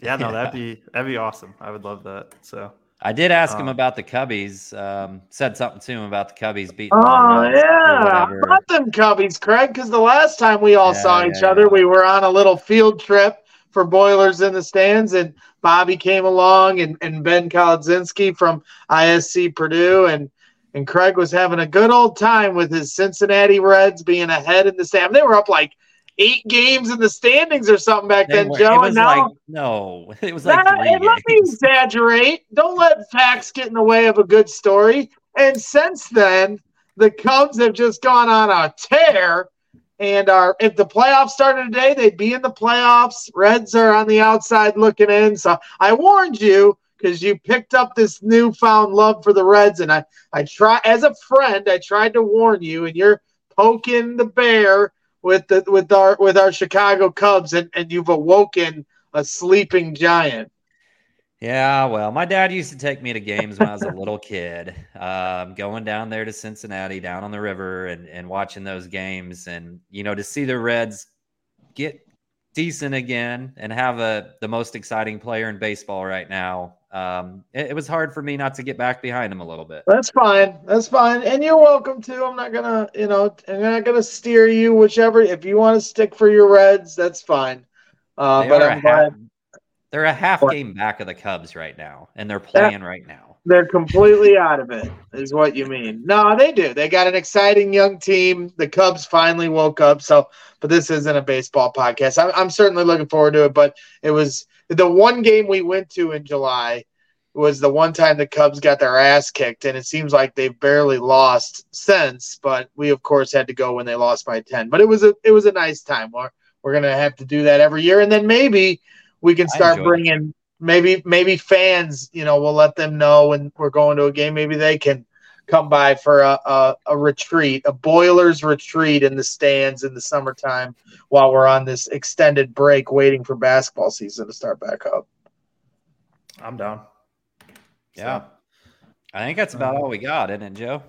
Yeah, no, that'd be that'd be awesome. I would love that. So I did ask him Um, about the Cubbies. Um, said something to him about the Cubbies beating. Oh the Reds or yeah, whatever. about them Cubbies, Kraig. Because the last time we all Yeah, saw yeah, each other, we were on a little field trip for Boilers in the stands, and Bobby came along, and, and Ben Kolodzinski from ISC Purdue, and and Kraig was having a good old time with his Cincinnati Reds being ahead in the stand. They were up like eight games in the standings or something back They then, were- Joe. it and now, like no, it was like three and let me exaggerate. Don't let facts get in the way of a good story. And since then, the Cubs have just gone on a tear. And are if the playoffs started today, they'd be in the playoffs. Reds are on the outside looking in. So I warned you because you picked up this newfound love for the Reds, and I I try as a friend, I tried to warn you, and you're poking the bear with the with our with our Chicago Cubs, and, and you've awoken a sleeping giant. Yeah, well, my dad used to take me to games when I was a little kid, um, going down there to Cincinnati, down on the river, and and watching those games, and you know, to see the Reds get decent again and have a the most exciting player in baseball right now. Um, it, it was hard for me not to get back behind him a little bit. That's fine. That's fine. And you're welcome to. I'm not gonna, you know, I'm not gonna steer you whichever. If you want to stick for your Reds, that's fine. Uh, They but I'm a glad they're a half What? game back of the Cubs right now, and they're playing right now. they're completely out of it. Is what you mean? No, they do. They got an exciting young team. The Cubs finally woke up. So, but this isn't a baseball podcast. I'm, I'm certainly looking forward to it. But it was the one game we went to in July was the one time the Cubs got their ass kicked, and it seems like they've barely lost since. But we, of course, had to go when they lost by ten. But it was a it was a nice time. We're we're gonna have to do that every year, and then maybe we can start enjoyed it. bringing maybe maybe fans. You know, we'll let them know when we're going to a game. Maybe they can come by for a, a, a retreat, a Boilers retreat in the stands in the summertime while we're on this extended break waiting for basketball season to start back up. I'm down. Yeah, I think that's about uh-huh. all we got, isn't it, Joe?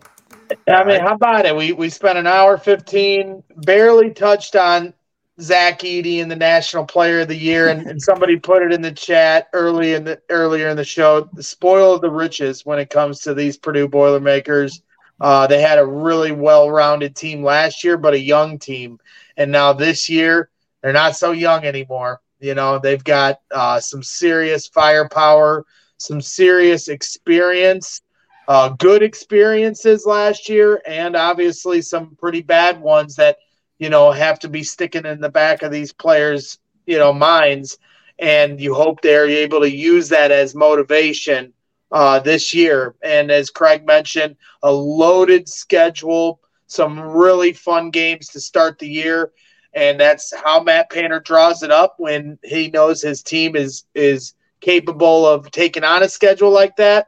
I mean, how about it? We we spent an hour fifteen, barely touched on Zach Edey and the National Player of the Year, and, and somebody put it in the chat early in the earlier in the show. The spoil of the riches when it comes to these Purdue Boilermakers. Uh, they had a really well-rounded team last year, but a young team, and now this year they're not so young anymore. You know, they've got uh, some serious firepower, some serious experience uh, good experiences last year and obviously some pretty bad ones that you know have to be sticking in the back of these players you know minds. And you hope they're able to use that as motivation uh, this year. And as craig mentioned a loaded schedule some really fun games to start the year. And that's how matt painter draws it up when he knows his team is is capable of taking on a schedule like that.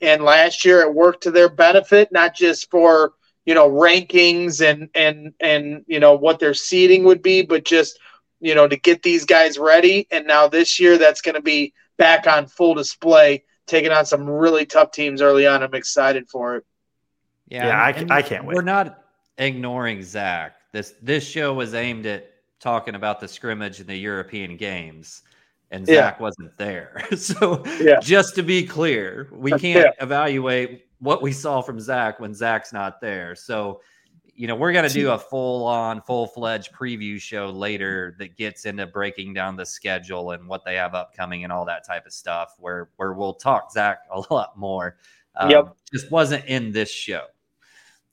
And last year it worked to their benefit, not just for you know rankings and and and you know what their seating would be, but just you know to get these guys ready. And now this year that's going to be back on full display, taking on some really tough teams early on. I'm excited for it. Yeah, Yeah, I and ca- I can't wait. We're not ignoring Zach. This this show was aimed at talking about the scrimmage in the European games, and Yeah. Zach wasn't there. so Yeah. just to be clear, we can't evaluate what we saw from Zach when Zach's not there. So you know, we're gonna do a full on, full fledged preview show later that gets into breaking down the schedule and what they have upcoming and all that type of stuff. Where where we'll talk Zach a lot more. Um, Yep. Just wasn't in this show.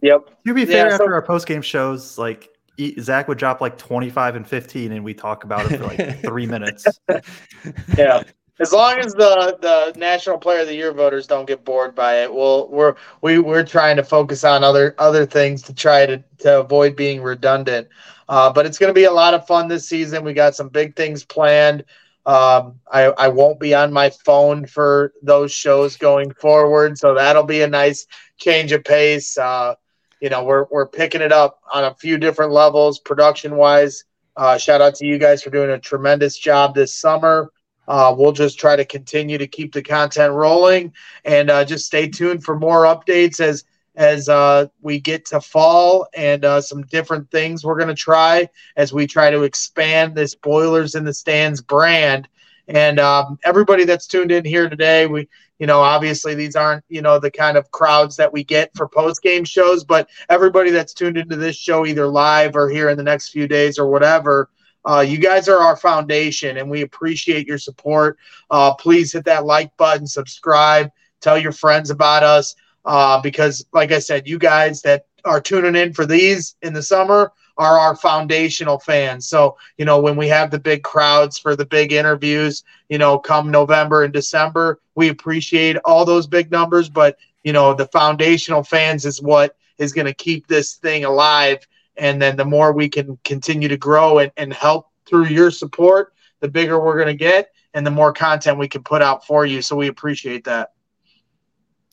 Yep. To be Yeah, fair, so- after our post game shows, like e- Zach would drop like 25 and 15, and we talk about it for like three minutes. Yeah. As long as the the National Player of the Year voters don't get bored by it, we'll we're we we're trying to focus on other other things to try to to avoid being redundant. Uh, but it's going to be a lot of fun this season. We got some big things planned. Um, I I won't be on my phone for those shows going forward, so that'll be a nice change of pace. Uh, you know, we're we're picking it up on a few different levels, production wise. Uh, shout out to you guys for doing a tremendous job this summer. Uh, we'll just try to continue to keep the content rolling and uh, just stay tuned for more updates as as uh, we get to fall and uh, some different things we're going to try as we try to expand this Boilers in the Stands brand. And um, everybody that's tuned in here today, we you know obviously these aren't you know the kind of crowds that we get for post game shows, but everybody that's tuned into this show either live or here in the next few days or whatever. Uh, you guys are our foundation, and we appreciate your support. Uh, please hit that like button, subscribe, tell your friends about us. Uh, because, like I said, you guys that are tuning in for these in the summer are our foundational fans. So, you know, when we have the big crowds for the big interviews, you know, come November and December, we appreciate all those big numbers. But, you know, the foundational fans is what is going to keep this thing alive and then the more we can continue to grow and, and help through your support the bigger we're going to get and the more content we can put out for you so we appreciate that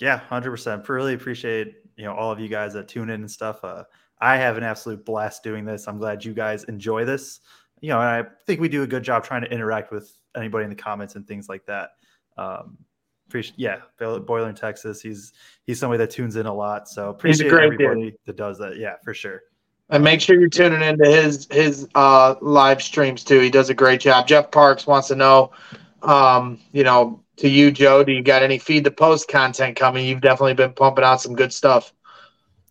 Yeah, hundred percent. Really appreciate you know all of you guys that tune in and stuff. Uh, I have an absolute blast doing this. I'm glad you guys enjoy this. You know, and I think we do a good job trying to interact with anybody in the comments and things like that. Um, appreciate, yeah, Boil- Boiler in Texas. He's he's somebody that tunes in a lot. So appreciate great dude. everybody that does that. Yeah, for sure. And make sure you're tuning into his his uh, live streams too he does a great job jeff parks wants to know um, you know to you joe do you got any feed the post content coming you've definitely been pumping out some good stuff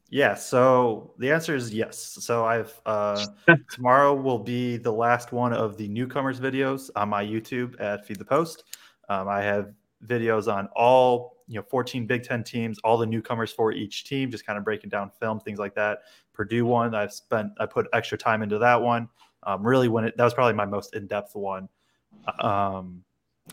Yeah, so the answer is yes. So I've uh, tomorrow will be the last one of the newcomers videos on my YouTube at Feed the Post. Um, I have videos on all you know 14 Big Ten teams, all the newcomers for each team, just kind of breaking down film, things like that. Purdue one, I've spent I put extra time into that one. Um, really, when it that was probably my most in depth one. Um,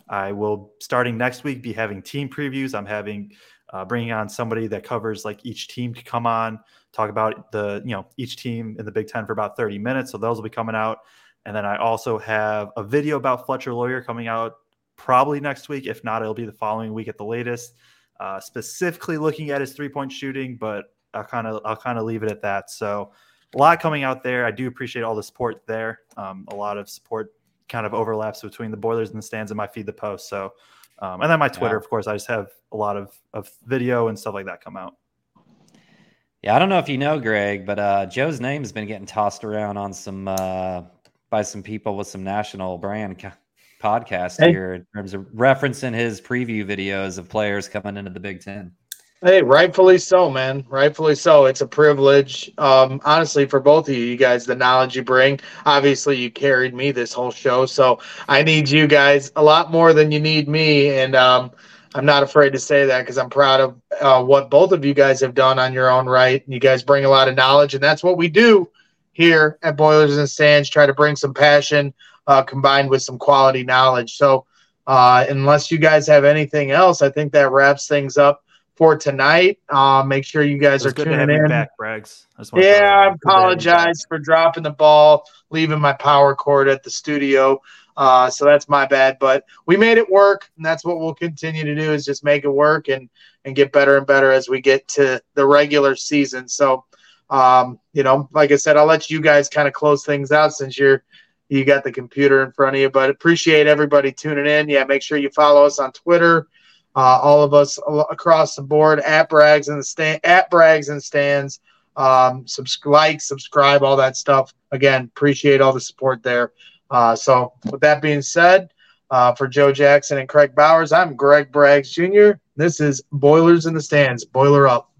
I will starting next week be having team previews. I'm having uh, bringing on somebody that covers like each team to come on talk about the you know each team in the Big Ten for about 30 minutes. So those will be coming out, and then I also have a video about Fletcher Loyer coming out probably next week. If not, it'll be the following week at the latest. Uh, specifically looking at his three point shooting, but I'll kind of I'll kind of leave it at that. So a lot coming out there. I do appreciate all the support there. Um, a lot of support kind of overlaps between the Boilers and the stands and my feed the post. So um, and then my Twitter, Yeah. of course, I just have a lot of of video and stuff like that come out. Yeah, I don't know if you know Greg, but uh, Joe's name has been getting tossed around on some uh, by some people with some national brand podcasts Hey. here in terms of referencing his preview videos of players coming into the Big Ten. Hey, rightfully so, man. Rightfully so. It's a privilege, um, honestly, for both of you. You guys, the knowledge you bring. Obviously, you carried me this whole show, so I need you guys a lot more than you need me, and um, I'm not afraid to say that because I'm proud of uh, what both of you guys have done on your own right. You guys bring a lot of knowledge, and that's what we do here at Boilers and Stands. Try to bring some passion uh, combined with some quality knowledge. So, uh, unless you guys have anything else, I think that wraps things up for tonight. Uh, make sure you guys are tuning in. back, Braggs. I Yeah, I everyone, good to have you back. apologize for dropping the ball, leaving my power cord at the studio. Uh, so that's my bad, but we made it work, and that's what we'll continue to do is just make it work and and get better and better as we get to the regular season. So, um, you know, like I said, I'll let you guys kind of close things out since you're you got the computer in front of you. But appreciate everybody tuning in. Yeah, make sure you follow us on Twitter. Uh, all of us across the board at Braggs and the stand at Braggs and Stands. Um, subscribe, like, subscribe, all that stuff. Again, appreciate all the support there. Uh, so, with that being said, uh, for Joe Jackson and Kraig Bowers, I'm Greg Braggs Jr. This is Boilers in the Stands. Boiler up.